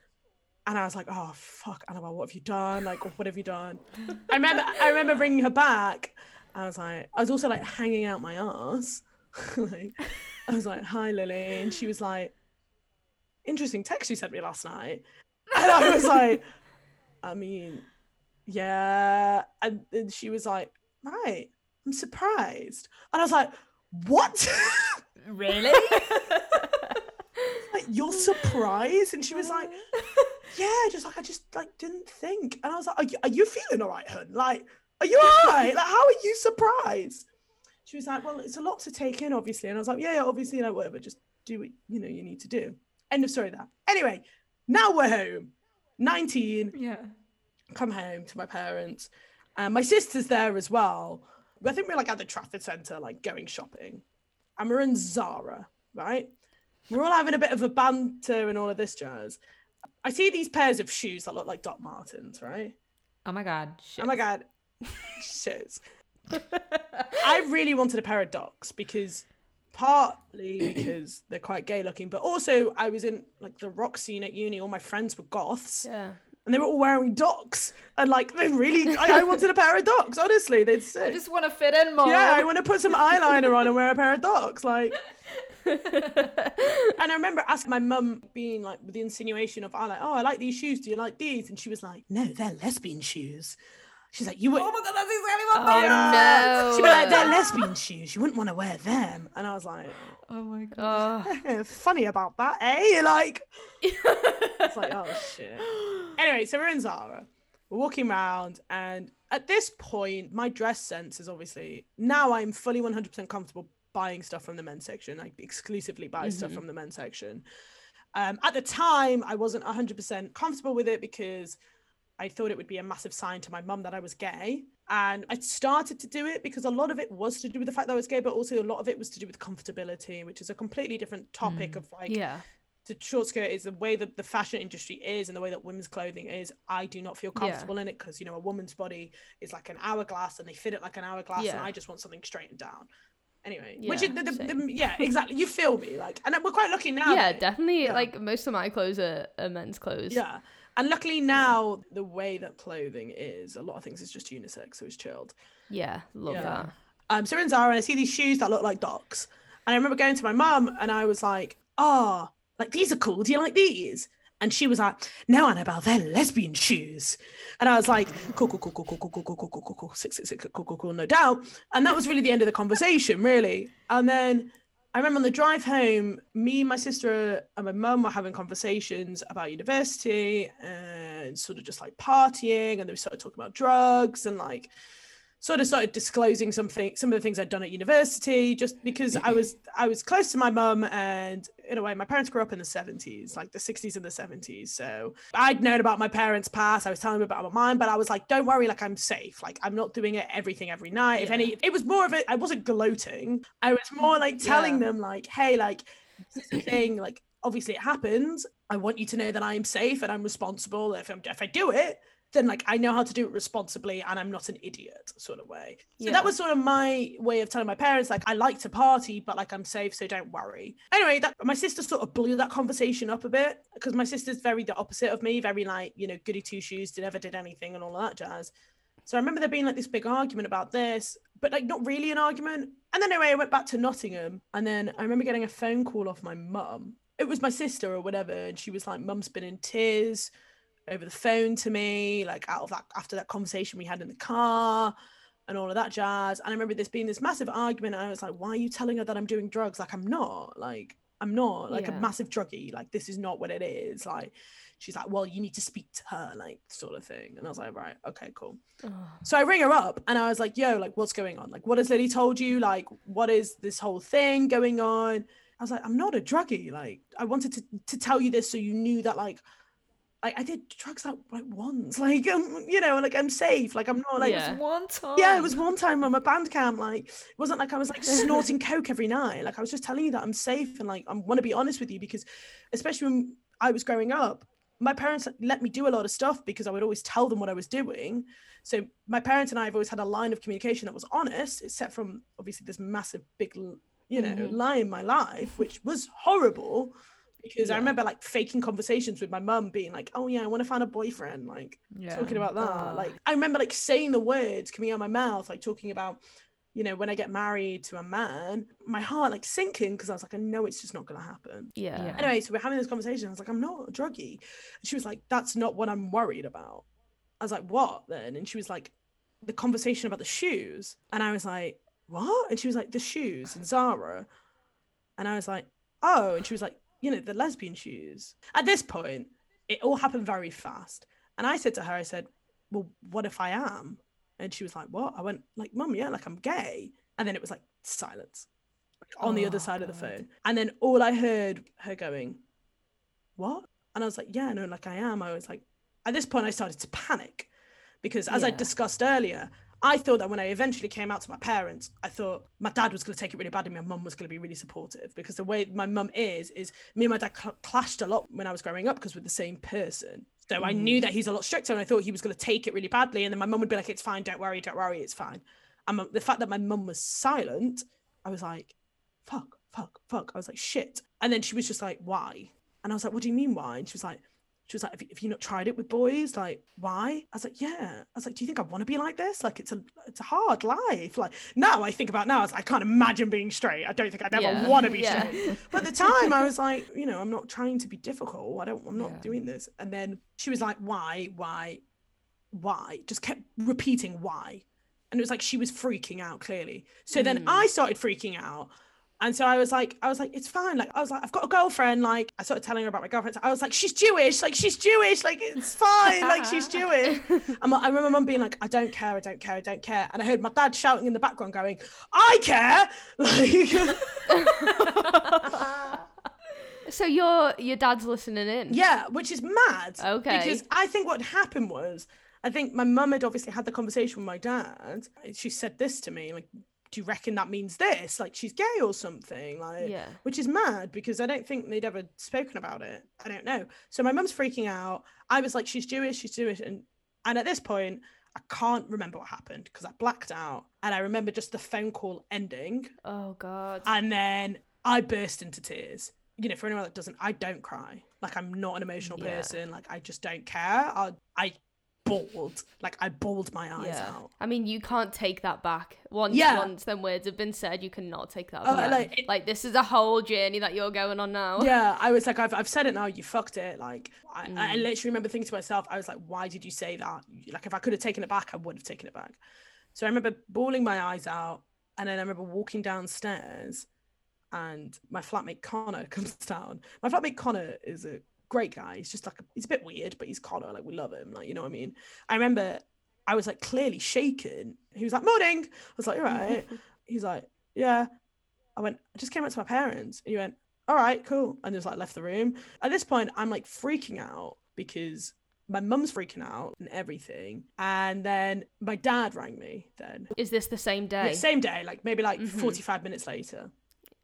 And I was like, oh fuck, Annabelle, what have you done? Like, what have you done? I remember I remember ringing her back. I was like, I was also like hanging out my ass. like, I was like, hi Lily. And she was like, interesting text you sent me last night. And I was like, I mean, yeah. And then she was like, right, I'm surprised. And I was like, what? Really? like, you're surprised? And she was like, yeah, just like I just like didn't think. And I was like, are you, are you feeling all right, hun? Like, are you all right? Like, how are you surprised? She was like, well, it's a lot to take in, obviously. And I was like, yeah, yeah, obviously, like whatever, just do what you know you need to do. End of story that. Anyway, now we're home. 19, Yeah. come home to my parents. And my sister's there as well. I think we're like at the Trafford Centre, like going shopping. And we're in Zara, right? We're all having a bit of a banter and all of this jazz. I see these pairs of shoes that look like Doc Martens, right? Oh my god. Shit. Oh my god. Shit. I really wanted a pair of Docs because partly because they're quite gay looking, but also I was in like the rock scene at uni. All my friends were goths Yeah. And they were all wearing Docs. And like they really I, I wanted a pair of Docs, honestly. They'd I just want to fit in more. Yeah, I want to put some eyeliner on and wear a pair of Docs. Like and I remember asking my mum, being like with the insinuation of, I like, oh, I like these shoes. Do you like these? And she was like, no, they're lesbian shoes. She's like, you would. Oh my god, that's exactly what Oh, Yeah. no. She'd be like, they're lesbian shoes. You wouldn't want to wear them. And I was like, Oh my god. Oh. funny about that, eh? Like, it's like, oh shit. Anyway, so we're in Zara. We're walking around, and at this point, my dress sense is obviously now I'm fully 100% comfortable buying stuff from the men's section. I exclusively buy stuff from the men's section. Um, at the time, I wasn't 100% comfortable with it because I thought it would be a massive sign to my mum that I was gay. And I started to do it because a lot of it was to do with the fact that I was gay, but also a lot of it was to do with comfortability, which is a completely different topic mm. of like Yeah. the short skirt is the way that the fashion industry is and the way that women's clothing is. I do not feel Yeah. comfortable in it because you know a woman's body is like an hourglass and they fit it like an hourglass, and Yeah. I just want something straightened down. Anyway, which is Yeah, the, the, the, yeah, exactly. You feel me, like, and we're quite lucky now. Yeah, definitely. yeah. Like most of my clothes are, are men's clothes. Yeah. And luckily now, the way that clothing is, a lot of things is just unisex, so it's chilled. Yeah. Love Yeah. that. Um, so in Zara and I see these shoes that look like docs. And I remember going to my mum and I was like, oh, like these are cool. Do you like these? And she was like, no, Annabelle, they're lesbian shoes. And I was like, cool, cool, cool, cool, cool, cool, cool, cool, cool, cool, cool, cool, six, six, six, cool, cool, cool, no doubt. And that was really the end of the conversation, really. And then I remember on the drive home, me, my sister, and my mum were having conversations about university and sort of just like partying. And they started talking about drugs and like sort of started disclosing something some of the things I'd done at university just because I was I was close to my mum and in a way my parents grew up in the 70s like the 60s and the 70s so I'd known about my parents past I was telling them about mine but I was like don't worry like I'm safe. Like I'm not doing it everything every night. If any it was more of it I wasn't gloating. I was more like telling Yeah. them like hey like this is the thing like obviously it happens I want you to know that I am safe and I'm responsible if I'm if I do it then like I know how to do it responsibly and I'm not an idiot sort of way. So Yeah. that was sort of my way of telling my parents like I like to party but like I'm safe so don't worry. Anyway, that my sister sort of blew that conversation up a bit because my sister's very the opposite of me, very like, you know, goody two shoes, never did anything and all that jazz. So I remember there being like this big argument about this, but like not really an argument. And then anyway, I went back to Nottingham and then I remember getting a phone call off my mum. It was my sister or whatever, and she was like, Mum's been in tears over the phone to me, like out of that after that conversation we had in the car and all of that jazz. And I remember this being this massive argument. And I was like, why are you telling her that I'm doing drugs? Like I'm not. Like I'm not like Yeah. a massive druggie. Like this is not what it is. Like she's like, well, you need to speak to her, like sort of thing. And I was like, right, okay, cool. Oh. So I ring her up and I was like, yo, like what's going on? Like what has Lily told you? Like what is this whole thing going on? I was like, I'm not a druggie. Like I wanted to to tell you this so you knew that like I, I did drugs like like once. Like um, you know, like I'm safe. Like I'm not like Yeah. One time. yeah, it was one time on my band camp. Like, it wasn't like I was like snorting coke every night. Like, I was just telling you that I'm safe and like I want to be honest with you because, especially when I was growing up, my parents let me do a lot of stuff because I would always tell them what I was doing. So my parents and I have always had a line of communication that was honest, except from obviously this massive big, you know, Mhm. lie in my life, which was horrible. Because I remember like faking conversations with my mum, being like, "Oh yeah, I want to find a boyfriend." Like, Yeah. talking about that. Ah. Like I remember like saying the words coming out of my mouth, like talking about, you know, when I get married to a man, my heart like sinking because I was like, I know it's just not gonna happen. Yeah. Yeah. Anyway, so we're having this conversation. I was like, I'm not a druggie. And she was like, That's not what I'm worried about. I was like, What then? And she was like, The conversation about the shoes. And I was like, What? And she was like, The shoes and Zara. And I was like, Oh. And she was like, You know, the lesbian shoes. At this point, it all happened very fast. And I said to her, I said, Well, what if I am? And she was like, What? I went, like, Mum, yeah, like I'm gay. And then it was like silence on the other Oh, side of the phone. And then all I heard her going, what? And I was like, yeah, no, like I am. I was like, at this point, I started to panic because, as I discussed earlier, I thought that when I eventually came out to my parents, I thought my dad was going to take it really badly. My mum was going to be really supportive because the way my mum is, is me and my dad cl- clashed a lot when I was growing up because we're the same person. So I mm-hmm. knew that he's a lot stricter and I thought he was going to take it really badly. And then my mum would be like, it's fine, don't worry, don't worry, it's fine. And the fact that my mum was silent, I was like, fuck, fuck, fuck. I was like, shit. And then she was just like, why? And I was like, what do you mean why? And she was like, she was like, have you, have you not tried it with boys? Like, why? I was like, yeah. I was like, do you think I want to be like this? Like, it's a, it's a hard life. Like now I think about now, I, like, I can't imagine being straight. I don't think I'd ever Yeah. want to be Yeah. straight. But at the time, I was like, you know, I'm not trying to be difficult. I don't, I'm not Yeah. doing this. And then she was like, why, why, why? Just kept repeating why. And it was like she was freaking out clearly. So then Mm. I started freaking out. And so I was like, I was like, it's fine. Like, I was like, I've got a girlfriend. Like, I started telling her about my girlfriend. I was like, she's Jewish. Like, she's Jewish. Like, it's fine. Like, she's Jewish. And my- I remember mum being like, I don't care. I don't care. I don't care. And I heard my dad shouting in the background, going, I care. Like, So your your dad's listening in. Yeah, which is mad. Okay. Because I think what happened was, I think my mum had obviously had the conversation with my dad. She said this to me, like, do you reckon that means this? Like she's gay or something? Like Yeah. which is mad because I don't think they'd ever spoken about it. I don't know. So my mum's freaking out. I was like, she's Jewish, she's Jewish. And and at this point, I can't remember what happened because I blacked out. And I remember just the phone call ending. Oh God. And then I burst into tears. You know, for anyone that doesn't, I don't cry. Like I'm not an emotional Yeah. person. Like I just don't care. I I bawled. Like I bawled my eyes yeah. out. I mean, you can't take that back. Once Yeah. once them words have been said, you cannot take that Oh, back. like, it- like this is a whole journey that you're going on now. Yeah, I was like, I've, I've said it now. You fucked it. Like, I, I Mm. literally remember thinking to myself, I was like, why did you say that? Like, if I could have taken it back, I would have taken it back. So I remember bawling my eyes out, and then I remember walking downstairs, and my flatmate Connor comes down. My flatmate Connor is a great guy. He's just like he's a bit weird, but he's Connor. Like we love him. Like you know what I mean. I remember I was like clearly shaken. He was like, "Morning." I was like, "You're. He's like, "Yeah." I went. I just came up to my parents. And he went, "All right, cool," and just like left the room. At this point, I'm like freaking out because my mum's freaking out and everything. And then my dad rang me. Then Is this the same Yeah, day? same day, like maybe like Mhm. 45 minutes later.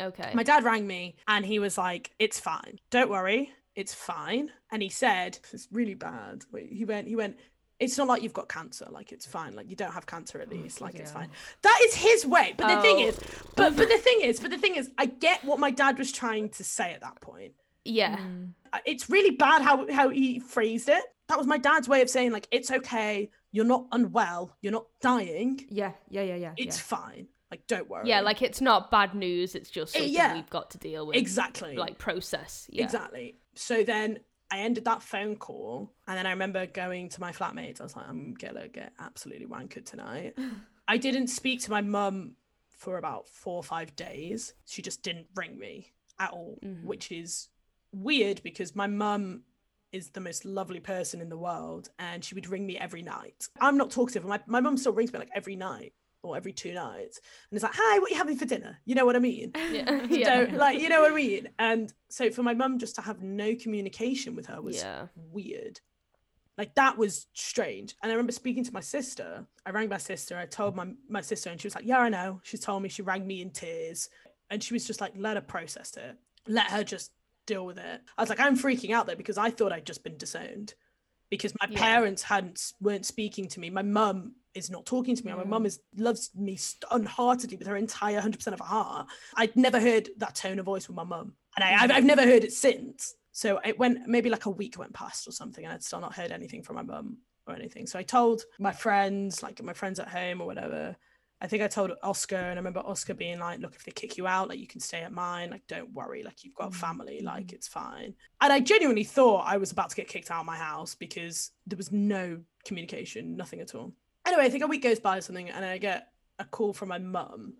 okay. My dad rang me and he was like, "It's fine. Don't worry. It's fine." And he said, "It's really bad." He went. He went. It's not like you've got cancer. Like it's fine. Like you don't have cancer at least. like it's fine. That is his way. But the thing Oh. is, but but the thing is, but the thing is, I get what my dad was trying to say at that point. yeah. Mm. It's really bad how how he phrased it. That was my dad's way of saying like it's okay. You're not unwell. You're not dying. Yeah, yeah, yeah, yeah. It's fine. Like don't worry. Yeah, like it's not bad news. It's just Uh, something yeah. we've got to deal with. exactly. Like process. Yeah. Exactly. So then I ended that phone call, and then I remember going to my flatmates. I was like, I'm gonna get absolutely wankered tonight. I didn't speak to my mum for about four or five days. She just didn't ring me at all, Mhm. which is weird because my mum is the most lovely person in the world and she would ring me every night. I'm not talkative. My, my mum still rings me like every night or every two nights and it's like, hi, what are you having for dinner? You know what I mean? Yeah. So, yeah. like, you know what I mean? And so for my mum just to have no communication with her was yeah. weird. Like that was strange. And I remember speaking to my sister. I rang my sister. I told my my sister, and she was like, "Yeah, I know." She told me. She rang me in tears, and she was just like, "Let her process it. Let her just deal with it." I was like, "I'm freaking out though because I thought I'd just been disowned because my Yeah. parents hadn't weren't speaking to me. My mum is not talking to me. My mm. mum is loves me st- unheartedly with her entire 100% of her heart. I'd never heard that tone of voice with my mum, and I, I've, I've never heard it since. So it went maybe like a week went past or something, and I'd still not heard anything from my mum or anything. So I told my friends, like my friends at home or whatever. I think I told Oscar, and I remember Oscar being like, "Look, if they kick you out, like you can stay at mine. Like, don't worry. Like you've got mm. family. Mm. Like it's fine." And I genuinely thought I was about to get kicked out of my house because there was no communication, nothing at all. Anyway, I think a week goes by or something, and I get a call from my mum.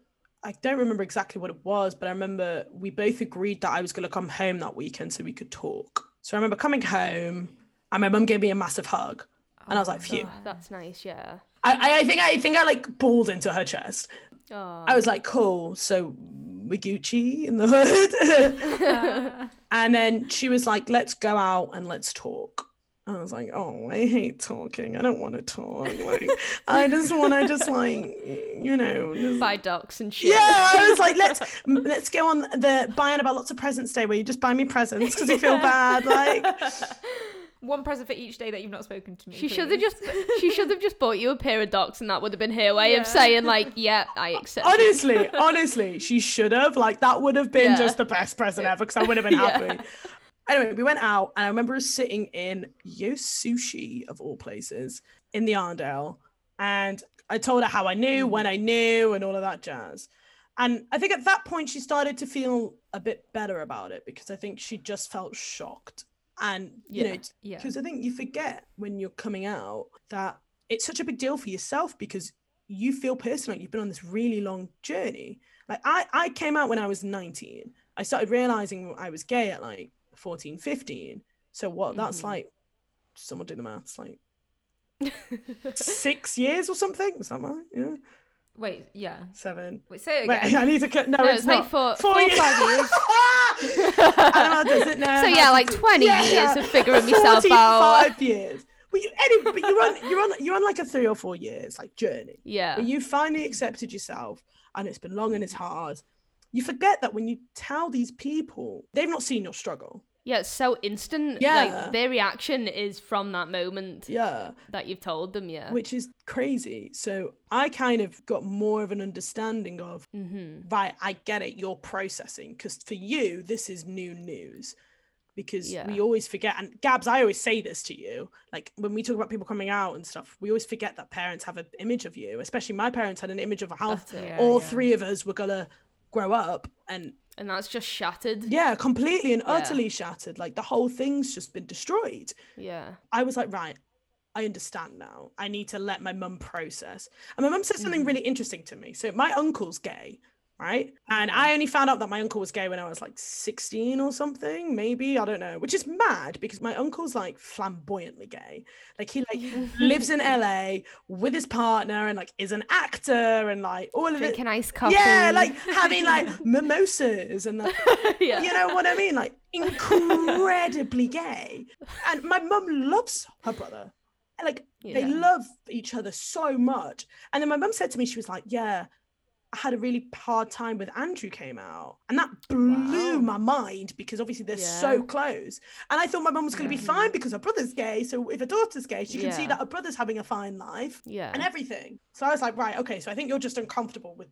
I don't remember exactly what it was, but I remember we both agreed that I was going to come home that weekend so we could talk. So I remember coming home, and my mum gave me a massive hug, and I was like, "Phew." Oh, that's nice. Yeah. I, I- think I think I like bawled into her chest. Oh. I was like, "Cool." So with Gucci in the hood. and then she was like, let's go out and let's talk. I was like, oh, I hate talking. I don't want to talk. Like, I just want to just like, you know, just... buy docs and shit. Yeah, I was like, let's let's go on the buying about lots of presents day where you just buy me presents because you feel bad. Like, one present for each day that you've not spoken to me. She should have just she should have just bought you a pair of docs and that would have been her way yeah. of saying like, yeah, I accept. Honestly, honestly, she should have. Like that would have been yeah. just the best present ever because I would have been happy. Yeah. Anyway, we went out and I remember us sitting in Yo Sushi of all places in the Arndale. And I told her how I knew, mm. when I knew, and all of that jazz. And I think at that point she started to feel a bit better about it because I think she just felt shocked and you yeah, know yeah because i think you forget when you're coming out that it's such a big deal for yourself because you feel personally like you've been on this really long journey like i i came out when i was 19 i started realizing i was gay at like 14 15 so what mm-hmm. that's like someone do the maths like six years or something is that right yeah Wait, yeah. Seven. Wait, say it again. Wait, I need to cut. No, no it's, it's not. like four, four, four years. five years. I does it now. So yeah, like twenty yeah, years yeah. of figuring myself out. Five years. But you, anyway, but you're on, you're on, you're on like a three or four years like journey. Yeah. you finally accepted yourself, and it's been long and it's hard. You forget that when you tell these people, they've not seen your struggle. Yeah, it's so instant. Yeah. Like their reaction is from that moment. Yeah. That you've told them, yeah. Which is crazy. So I kind of got more of an understanding of, mm-hmm. right, I get it, you're processing. Because for you, this is new news. Because yeah. we always forget, and Gabs, I always say this to you. Like when we talk about people coming out and stuff, we always forget that parents have an image of you. Especially my parents had an image of how yeah, all yeah. three of us were gonna grow up and and that's just shattered. Yeah completely and utterly shattered. Like the whole thing's just been destroyed. Yeah. I was like right i understand now. I need to let my mum process. And my mum said something mm. really interesting to me. So my uncle's gay right? Mm-hmm. And I only found out that my uncle was gay when I was like 16 or something, maybe, I don't know, which is mad because my uncle's like flamboyantly gay. Like he like lives in LA with his partner and like is an actor and like all of Drinking it. ice coffee. Yeah, like having like mimosas and like, yeah. you know what I mean? Like incredibly gay. And my mum loves her brother. Like yeah. they love each other so much. And then my mum said to me, she was like, Yeah, had a really hard time with Andrew came out. And that blew wow. my mind because obviously they're yeah. so close. And I thought my mum was going to yeah. be fine because her brother's gay. So if her daughter's gay, she yeah. can see that her brother's having a fine life yeah. and everything. So I was like, right, okay. So I think you're just uncomfortable with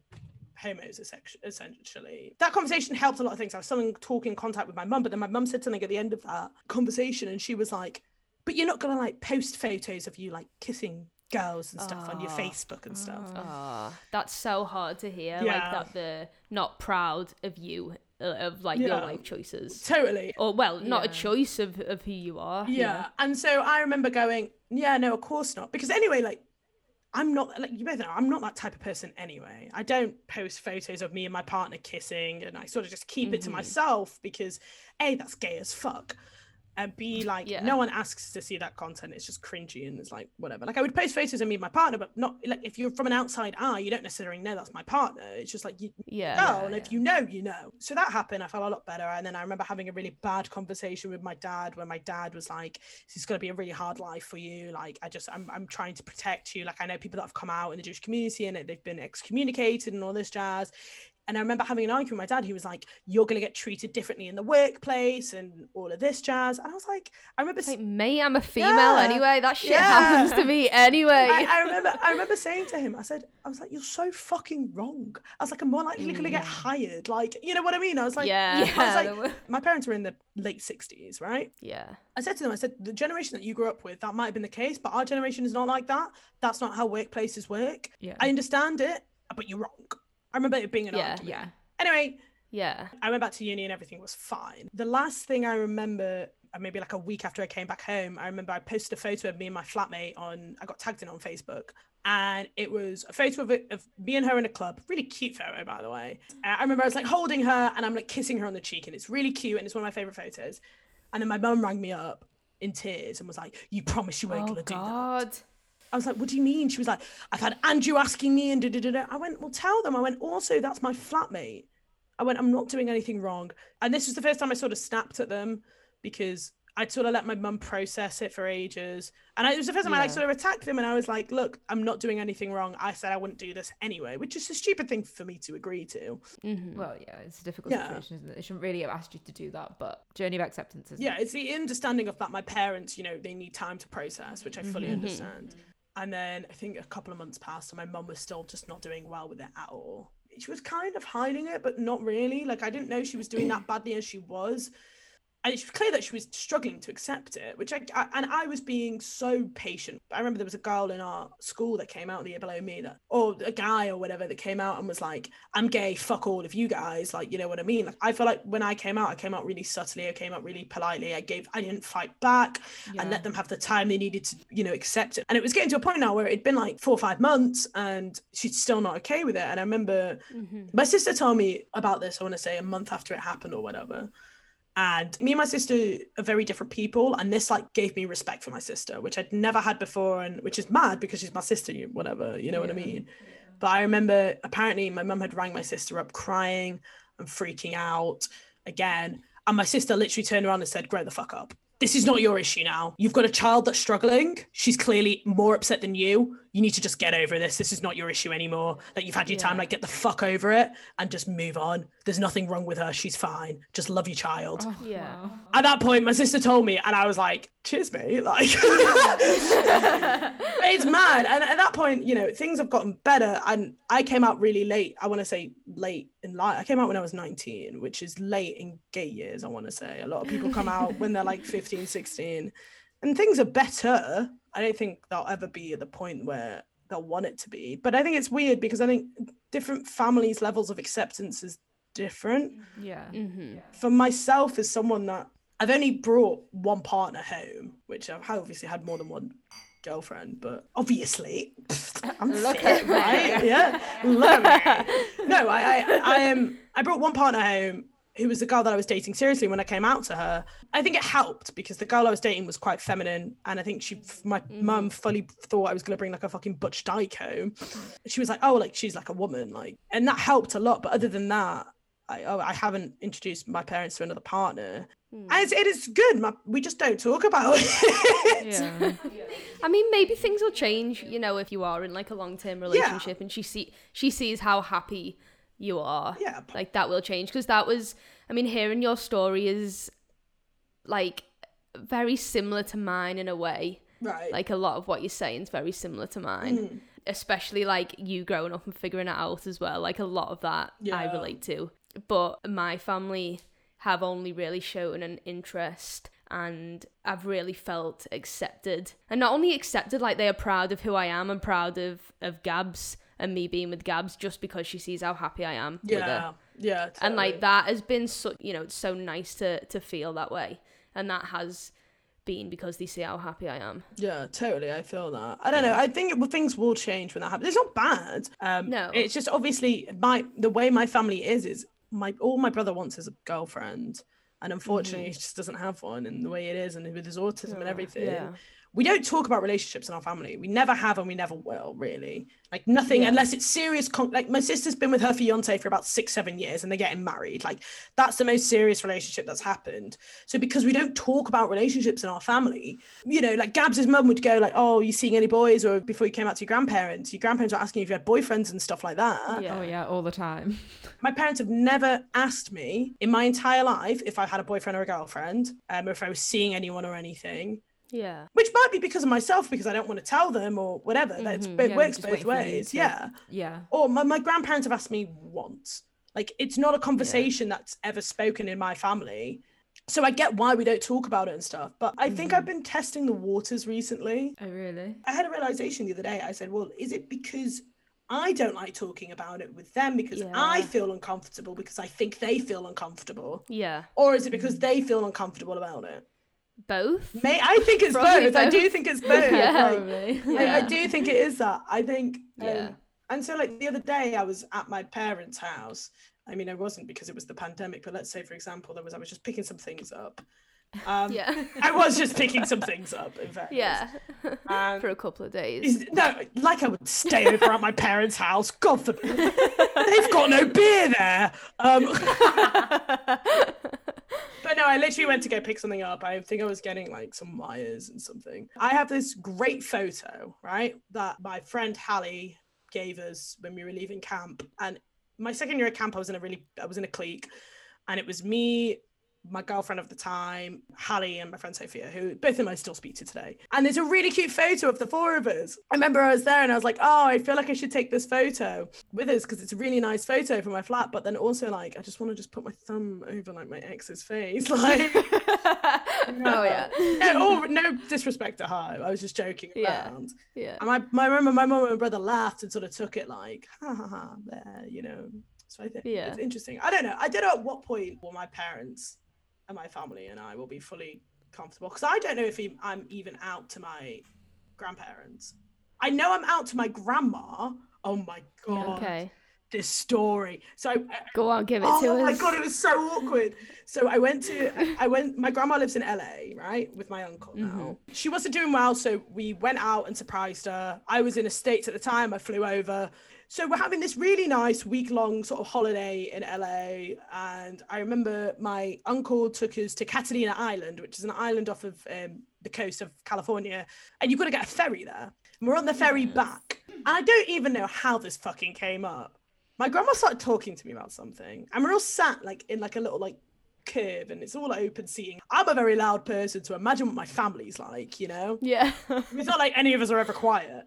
homos essentially that conversation helped a lot of things i was still in talking contact with my mum but then my mum said something at the end of that conversation and she was like but you're not gonna like post photos of you like kissing girls and stuff on your Facebook and stuff. Oh, that's so hard to hear. Yeah. Like that they're not proud of you, uh, of like yeah. your life choices. Totally. Or well, not yeah. a choice of, of who you are. Yeah. And so I remember going, yeah, no, of course not. Because anyway, like I'm not like you both know, I'm not that type of person anyway. I don't post photos of me and my partner kissing and I sort of just keep mm-hmm. it to mm-hmm. myself because A, that's gay as fuck and be like yeah. no one asks to see that content. It's just cringy and it's like whatever. Like i would post photos of me and my partner but not like if you're from an outside eye you don't necessarily know that's my partner. It's just like you yeah know and yeah. if you know you know. So that happened. I felt a lot better. And then i remember having a really bad conversation with my dad where my dad was like this is going to be a really hard life for you. Like i just I'm, I'm trying to protect you. Like i know people that have come out in the jewish community and they've been excommunicated and all this jazz and I remember having an argument with my dad. He was like, "You're going to get treated differently in the workplace and all of this jazz." And I was like, "I remember like, me, I'm a female yeah, anyway. That shit yeah. happens to me anyway." I, I, remember, I remember saying to him, "I said, I was like, you're so fucking wrong." I was like, "I'm more likely mm. going to get hired." Like, you know what I mean? I was like, "Yeah." I was like, my parents were in the late '60s, right? Yeah. I said to them, I said, the generation that you grew up with, that might have been the case, but our generation is not like that. That's not how workplaces work. Yeah. I understand it, but you're wrong. I remember it being an yeah, argument. Yeah. Anyway, yeah. I went back to uni and everything was fine. The last thing I remember, uh, maybe like a week after I came back home, I remember I posted a photo of me and my flatmate on, I got tagged in on Facebook. And it was a photo of, it, of me and her in a club. Really cute photo, by the way. Uh, I remember I was like holding her and I'm like kissing her on the cheek. And it's really cute. And it's one of my favorite photos. And then my mum rang me up in tears and was like, You promise you weren't oh, going to do that. I was like, what do you mean? She was like, I've had Andrew asking me and da da da. I went, well, tell them. I went, also, that's my flatmate. I went, I'm not doing anything wrong. And this was the first time I sort of snapped at them because I'd sort of let my mum process it for ages. And I, it was the first time I like sort of attacked them and I was like, look, I'm not doing anything wrong. I said I wouldn't do this anyway, which is a stupid thing for me to agree to. Mhm. Well, yeah, it's a difficult Yeah. situation, isn't it? They shouldn't really have asked you to do that, but journey of acceptance is Yeah, it's the understanding of that my parents, you know, they need time to process, which I fully Mhm. understand. And then I think a couple of months passed and my mum was still just not doing well with it at all. She was kind of hiding it, but not really. Like I didn't know she was doing that badly as she was. And it's clear that she was struggling to accept it, which I, I and I was being so patient. I remember there was a girl in our school that came out the year below me that, or a guy or whatever that came out and was like, "I'm gay, fuck all of you guys." Like, you know what I mean? Like, I feel like when I came out, I came out really subtly. I came out really politely. I gave, I didn't fight back yeah. and let them have the time they needed to, you know, accept it. And it was getting to a point now where it'd been like four or five months and she's still not okay with it. And I remember Mhm. my sister told me about this, I want to say a month after it happened or whatever. And me and my sister are very different people. And this like gave me respect for my sister, which I'd never had before. And which is mad because she's my sister, you whatever, you know what I Yeah. mean? But I remember apparently my mum had rang my sister up crying and freaking out again. And my sister literally turned around and said, Grow the fuck up. This is not your issue now. You've got a child that's struggling. She's clearly more upset than you. You need to just get over this. This is not your issue anymore. Like you've had your time, like get the fuck over it and just move on. There's nothing wrong with her. She's fine. Just love your child. Oh, Yeah. wow. At that point, my sister told me, and I was like, cheers, mate. Like, it's mad. And at that point, you know, things have gotten better. And I came out really late. I want to say late in life. I came out when I was 19, which is late in gay years, I want to say. A lot of people come out when they're like 15, 16, and things are better. I don't think they'll ever be at the point where they'll want it to be. But I think it's weird because I think different families' levels of acceptance is different Yeah. Mhm. for myself as someone that I've only brought one partner home, which I've obviously had more than one girlfriend, but obviously I'm Look fit, right? Yeah, look at. No, I, I, I um, I brought one partner home who was the girl that I was dating seriously when I came out to her. I think it helped because the girl I was dating was quite feminine, and I think she, my mum, fully thought I was gonna bring like a fucking butch dyke home. She was like, oh, like she's like a woman, like, and that helped a lot. But other than that, I, oh, I haven't introduced my parents to another partner. Mm. And it's, it is good. My, we just don't talk about it. Yeah. I mean, maybe things will change, you know, if you are in like a long term relationship and she see she sees how happy you are. Yeah. Like that will change because that was I mean, hearing your story is like very similar to mine in a way. Right. Like a lot of what you're saying is very similar to mine. Mm. Especially like you growing up and figuring it out as well. Like a lot of that yeah. I relate to. But my family have only really shown an interest and I've really felt accepted. And not only accepted, like they are proud of who I am and proud of, of Gabs and me being with Gabs just because she sees how happy I am yeah. Yeah. and like that has been so you know it's so nice to to feel that way and that has been because they see how happy i am Yeah, totally. I feel that. I don't know. I think it, things will change when that happens. It's not bad. Um, No. It's just obviously my the way my family is is my all my brother wants is a girlfriend, and unfortunately he just doesn't have one. And the way it is, and with his autism and everything, yeah we don't talk about relationships in our family. We never have, and we never will. Really, like nothing Yeah. unless it's serious. Con- like my sister's been with her fiance for about six, seven years, and they're getting married. Like that's the most serious relationship that's happened. So because we don't talk about relationships in our family, you know, like Gabs's mum would go like, "Oh, you seeing any boys?" Or before you came out to your grandparents, your grandparents were asking you if you had boyfriends and stuff like that. yeah Oh yeah, all the time. My parents have never asked me in my entire life if I had a boyfriend or a girlfriend, um, or if I was seeing anyone or anything. Yeah Which might be because of myself, because I don't want to tell them or whatever. That's Mhm, it yeah, works both wait for you ways. to- Yeah. Yeah. Or my, my grandparents have asked me once. Like it's not a conversation that's ever spoken in my family. So I get why we don't talk about it and stuff. But I think Mm-hmm. I've been testing the waters recently. Oh really? I had a realization the other day. I said, well, is it because I don't like talking about it with them because I feel uncomfortable because I think they feel uncomfortable? yeah Or is it because Mm. they feel uncomfortable about it? Both May I think it's Probably both. I do think it's both. Yeah. Like, Probably. I, I do think it is that. I think. Um, Yeah. And so, like the other day, I was at my parents' house. I mean, I wasn't because it was the pandemic, but let's say, for example, there was I was just picking some things up, Um, Yeah. I was just picking some things up. In fact, Yeah. Um, For a couple of days. No, like I would stay over at my parents' house. God forbid. They've got no beer there. Um, but no, I literally went to go pick something up. I think I was getting like some wires and something. I have this great photo, right, that my friend Hallie gave us when we were leaving camp. And my second year at camp, I was in a really, I was in a clique, and it was me, my girlfriend of the time, Hallie, and my friend Sophia, who both of them I still speak to today. And there's a really cute photo of the four of us. I remember I was there and I was like, oh, I feel like I should take this photo with us because it's a really nice photo for my flat. But then also like, I just want to just put my thumb over like my ex's face, like. oh yeah. no, oh, no disrespect to her. I was just joking Yeah. around. Yeah. And my, my I remember my mum and my brother laughed and sort of took it like, ha ha ha, there, you know. So I think Yeah. it's interesting. I don't know. I don't know at what point were my parents and my family and I will be fully comfortable because I don't know if I'm even out to my grandparents. I know I'm out to my grandma. Oh my god, Okay. this story. So Go on, give it oh to us. Oh my god, it was so awkward. So I went to, I went. My grandma lives in LA, right, with my uncle now. Mm-hmm. She wasn't doing well, so we went out and surprised her. I was in the states at the time. I flew over. So we're having this really nice week long sort of holiday in LA. And I remember my uncle took us to Catalina Island, which is an island off of um, the coast of California. And you've got to get a ferry there. And we're on the ferry back. And I don't even know how this fucking came up. My grandma started talking to me about something. And we're all sat like in like a little like curve and it's all open seating. I'm a very loud person, so imagine what my family's like, you know? Yeah. It's not like any of us are ever quiet.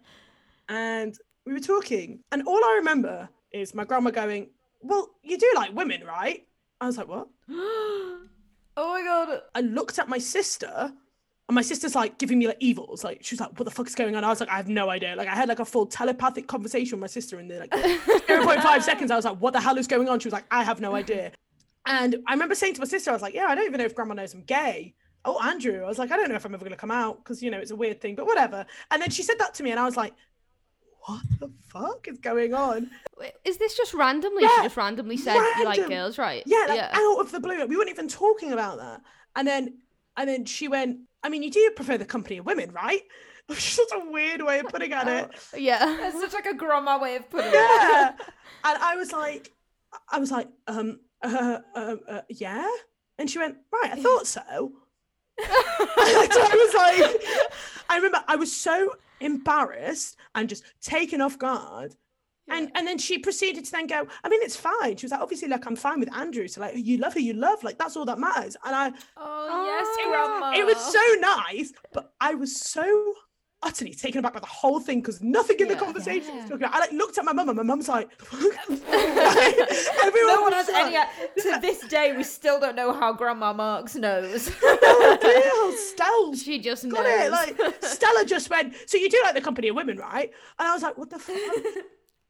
And we were talking, and all I remember is my grandma going, Well, you do like women, right? I was like, What? oh my god. I looked at my sister, and my sister's like giving me like evils. Like, she was like, What the fuck is going on? I was like, I have no idea. Like, I had like a full telepathic conversation with my sister in the like 0.5 seconds. I was like, What the hell is going on? She was like, I have no idea. And I remember saying to my sister, I was like, Yeah, I don't even know if grandma knows I'm gay. Oh, Andrew. I was like, I don't know if I'm ever going to come out because, you know, it's a weird thing, but whatever. And then she said that to me, and I was like, What the fuck is going on? Wait, Is this just randomly? Yeah, she just randomly said you like girls, right? Yeah, like out of the blue. We weren't even talking about that. And then, and then she went, I mean, you do prefer the company of women, right? Which is such a weird way of putting at it. Yeah. That's such like a grandma way of putting it. yeah. And I was like, I was like, um, uh, uh, uh, yeah. And she went, right, I thought so. and I was like, I remember I was so embarrassed and just taken off guard. And and then she proceeded to then go, I mean, it's fine. She was like, obviously, like, I'm fine with Andrew. So, like, you love who you love. Like, that's all that matters. And I, Oh, yes, Oh. grandma. it was so nice, but I was so utterly taken aback by the whole thing because nothing in the Yeah. conversation was talking about. I like looked at my mum and my mum's like, everyone No one has any. To this day, we still don't know how Grandma Marks knows. oh Stella She just got knows. it. Like Stella just went. So you do like the company of women, right? And I was like, what the fuck?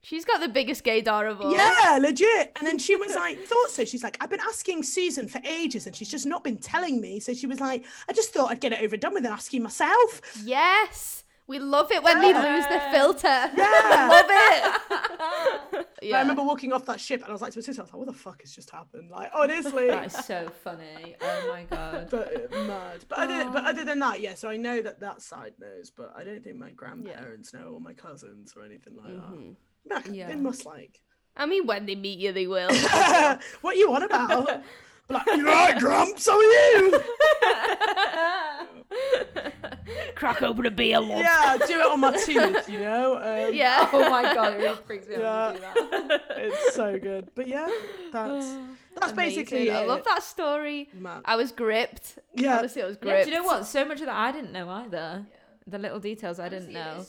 She's got the biggest gaydar of all. Yeah, legit. And then she was like, thought so. She's like, I've been asking Susan for ages and she's just not been telling me. So she was like, I just thought I'd get it over and done with and ask you myself. Yes. We love it when they lose the filter. Yeah. love it. yeah. I remember walking off that ship and I was like to my sister, I was like, what the fuck has just happened? Like, honestly. that is so funny. Oh my god. but uh, mad. But other, but other than that, yeah. So I know that that side knows, but I don't think my grandparents know or my cousins or anything like Mhm. that. Yeah. They must like. I mean, when they meet you, they will. what you on about? But like, you right, Grumps? How are you? Crack open a beer, love. yeah, do it on my tooth, you know. Um, Yeah. Oh my god, it really freaks me out when you do that. it's so good. But yeah, that's that's basically Amazing. I it. love that story. Man. I was gripped. Yeah. Honestly, I was Yeah, gripped. do you know what? So much of that I didn't know either. Yeah. The little details I didn't know.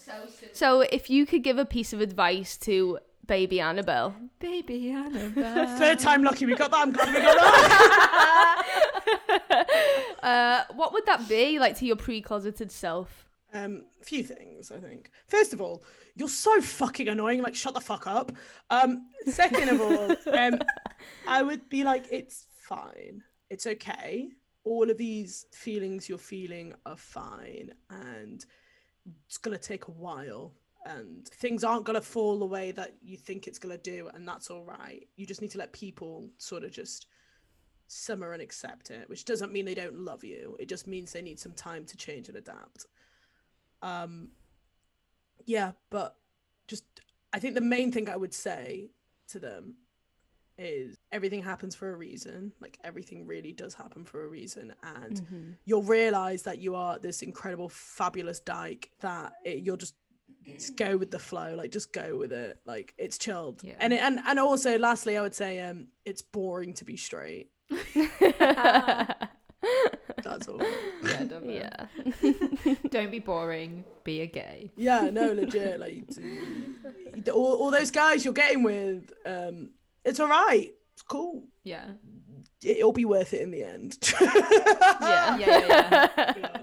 So, if you could give a piece of advice to baby Annabelle, Baby Annabelle. Third time lucky we got that. I'm glad we got that. uh, what would that be like to your pre-closeted self? Um, a few things, I think. First of all, you're so fucking annoying. Like, shut the fuck up. Um, second of all, um, I would be like, it's fine. It's okay. All of these feelings you're feeling are fine, and it's gonna take a while. And things aren't gonna fall the way that you think it's gonna do, and that's all right. You just need to let people sort of just simmer and accept it, which doesn't mean they don't love you. It just means they need some time to change and adapt. Um, yeah, but just I think the main thing I would say to them is everything happens for a reason. Like everything really does happen for a reason, and Mm-hmm. you'll realize that you are this incredible, fabulous dyke that it, you're just just go with the flow like just go with it like it's chilled Yeah. and it, and and also lastly i would say um it's boring to be straight that's all Yeah, don't, yeah. don't be boring. Be a gay. yeah no legit like all, all those guys you're getting with um it's all right it's cool Yeah. it'll be worth it in the end Yeah. Yeah, yeah, Yeah.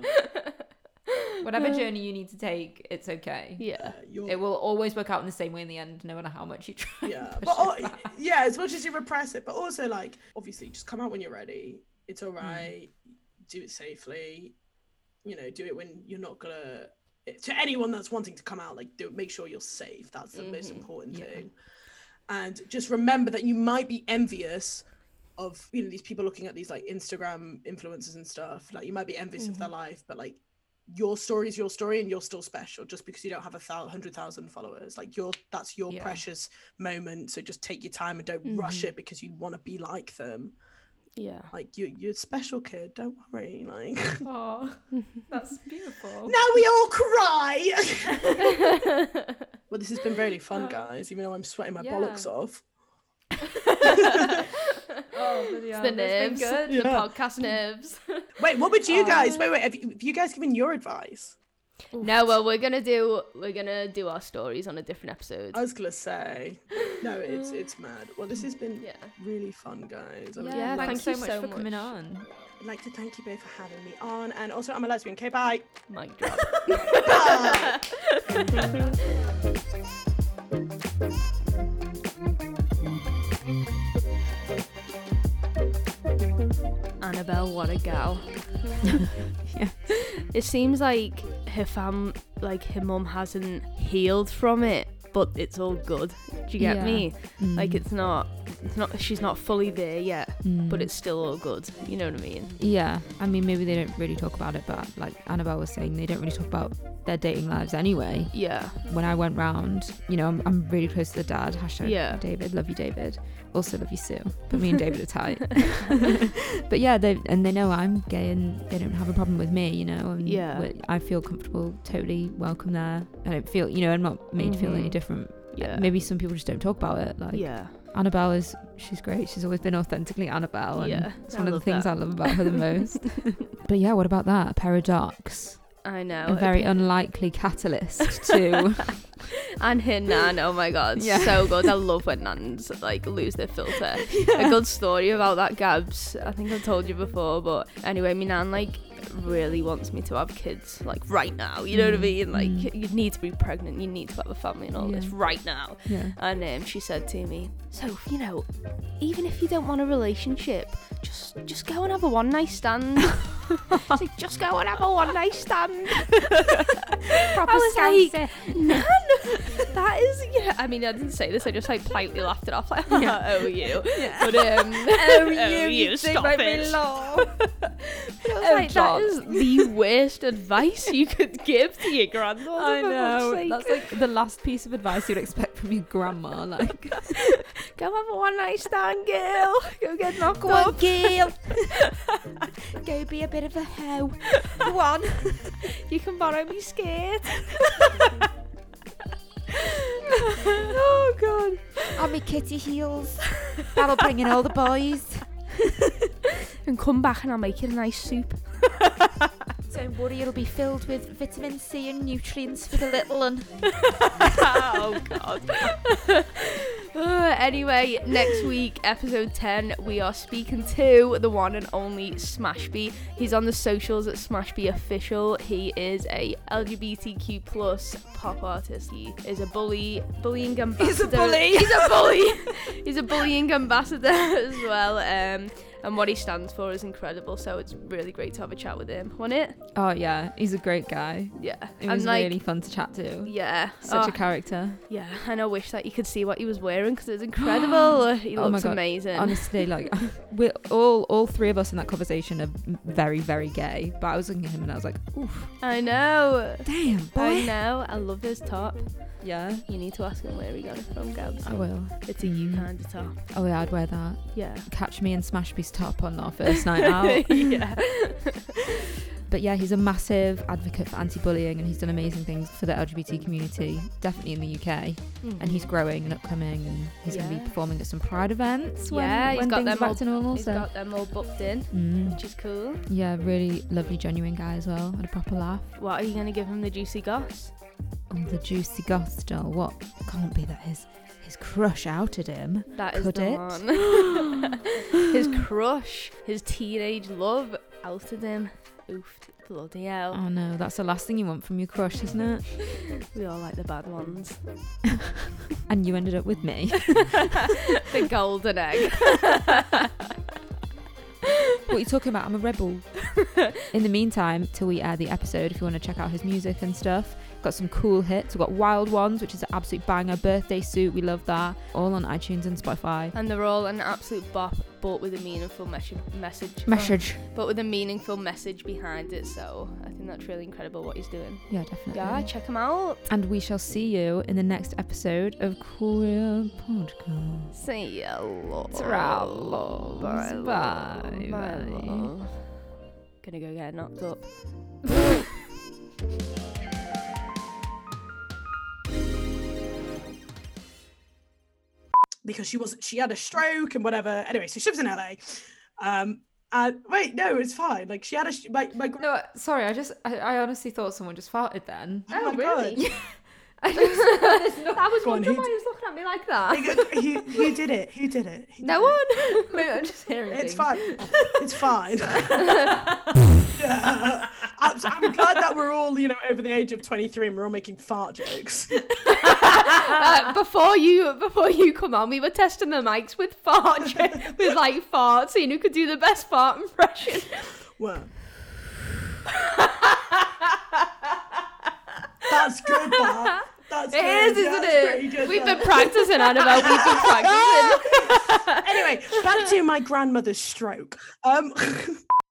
Whatever journey you need to take, it's okay. Yeah. Uh, you're- It will always work out in the same way in the end, no matter how much you try. yeah but it yeah as much as you repress it but also like obviously just come out when you're ready it's all right. Hmm. right do it safely you know do it when you're not gonna to anyone that's wanting to come out like do make sure you're safe that's the most Mhm. important Yeah. thing and just remember that you might be envious of you know these people looking at these like instagram influencers and stuff like you might be envious of their Mm-hmm. life but like your story is your story and you're still special just because you don't have a thou- hundred thousand followers like you're that's your Yeah. Mm-hmm. precious moment so just take your time and don't rush it because you want to be like them Yeah. like you you're a special kid don't worry like Oh, that's beautiful. now we all cry well this has been really fun guys even though i'm sweating my Yeah. bollocks off Oh, bloody It's hell, the that's been nerves. good. The podcast nerves. Wait what would you guys Uh, wait wait have you, have you guys given your advice no, well, we're gonna do we're gonna do our stories on a different episode. i was gonna say no it's it's mad well this has been Yeah. really fun guys I Yeah, would Yeah, like, thanks thank so much so for coming much. on. I'd like to thank you both for having me on and also i'm a lesbian okay bye Mic drop. Bye. Annabelle, what a gal. Yeah. It seems like her fam, like her mum hasn't healed from it, but it's all good. Do you get Yeah. me? Like Mm. it's not, it's not. She's not fully there yet, but Mm. it's still all good. You know what I mean? Yeah, I mean, maybe they don't really talk about it, but like Annabelle was saying, they don't really talk about their dating lives anyway. Yeah. When I went round, you know, I'm, I'm really close to the dad. Hashtag Yeah. David, love you, David. Also love you, Sue. But me and David are tight. but yeah, they and they know I'm gay, and they don't have a problem with me, you know. And Yeah. I feel comfortable, totally welcome there. I don't feel, you know, I'm not made to feel any Mhm. different. Yeah. Maybe some people just don't talk about it. Like yeah. Annabelle is, she's great. She's always been authentically Annabelle. And Yeah, It's I one of the things that. I love about her the most. but yeah, what about that? A paradox. I know. a very unlikely catalyst to. and her nan, oh my god, Yeah. so good. I love when nans like lose their filter. A good story about that, Gabs. I think I've told you before, but anyway, my nan like really wants me to have kids like right now. You know what I Mm, mean? Like mm. you need to be pregnant, you need to have a family and all this right now. yeah. And um, she said to me, "So you know, even if you don't want a relationship, just just go and have a one night stand. Like, just go and have a one night stand." Proper was like, Scouser. That is yeah. I mean, I didn't say this. I just like politely laughed it off, like, "Oh you." But um, Oh, you, stop it. But I was Oh, like, that is the worst advice you could give to your granddaughter. I know. That's like the last piece of advice you'd expect from your grandma. Like, Go have a one night stand, girl. Go get knocked Go up. Gail. Go be a bit of a hoe. Go on. You can borrow me skirt. oh, God. And me kitty heels. That'll bring in all the boys. and come back and I'll make you a nice soup. Don't worry, it'll be filled with vitamin C and nutrients for the little one. oh god. Uh, anyway, next week, episode 10, we are speaking to the one and only Smashby. He's on the socials at Smashby Official. He is a LGBTQ plus pop artist. He is a bully, bullying ambassador. He's a bully. He's a bully. He's a bullying ambassador as well. Um, and what he stands for is incredible. So it's really great to have a chat with him, wasn't it? Oh yeah, he's a great guy. Yeah, It and was like, really fun to chat to. yeah, Such oh, a character. yeah. And I wish that you could see what he was wearing because it was incredible. he Oh looks amazing. Honestly, like we're all all three of us in that conversation are very very gay. But I was looking at him and I was like, oof, I know. damn I boy. know. I love his top. Yeah, You need to ask him where he got it from, Gabs. I will. It's a you Mm. kind of top. Oh yeah, I'd wear that. Yeah. Catch me in Smashby's top on our first night out. yeah. But yeah, he's a massive advocate for anti-bullying and he's done amazing things for the LGBT community, definitely in the UK. And he's growing and upcoming and he's going to be performing at some Pride events when, Yeah, he's when got them all- to normal. He's So. got them all booked in, Mm. which is cool. Yeah, really lovely, genuine guy as well. Had a proper laugh. What are you gonna give him the juicy goss? Oh, the juicy still. What? Can't be that his his crush outed him. That is Could the it? his crush, his teenage love, outed him. Oof, bloody hell. Oh no, that's the last thing you want from your crush, isn't it? We all like the bad ones. And you ended up with me. the golden egg. what are you talking about? I'm a rebel. In the meantime, till we air the episode, if you want to check out his music and stuff, got some cool hits. We've got Wild Ones, which is an absolute banger. Birthday Suit, we love that. All on iTunes and Spotify. And they're all an absolute bop, but with a meaningful mes- message. Message. But with a meaningful message behind it. So I think that's really incredible what he's doing. Yeah, definitely. Yeah, check him out. And we shall see you in the next episode of Queer Podcast. See ya, love. Ta-ra, loves. Bye, Bye, love. bye. love. Gonna go get knocked up. because she was she had a stroke and whatever. Anyway, so she lives in LA. Um, and wait, no, it's fine. Like she had a my my. No, sorry, I just, I, I honestly thought someone just farted then. Oh, my God. I just, I was Go on, wondering who why he was looking at me like that. Who, who did it? Who did it? Who No did one. maybe I'm just hearing it? It's things. fine. It's fine. Yeah. I'm, I'm glad that we're all, you know, over the age of 23 and we're all making fart jokes. uh, before you before you come on, we were testing the mics with fart jokes with like farts, seeing who could do the best fart impression. Well. That's good, that. That's It good. is, isn't That's it? good, We've been practicing, Annabelle. We've been practicing. anyway, back to my grandmother's stroke. Um,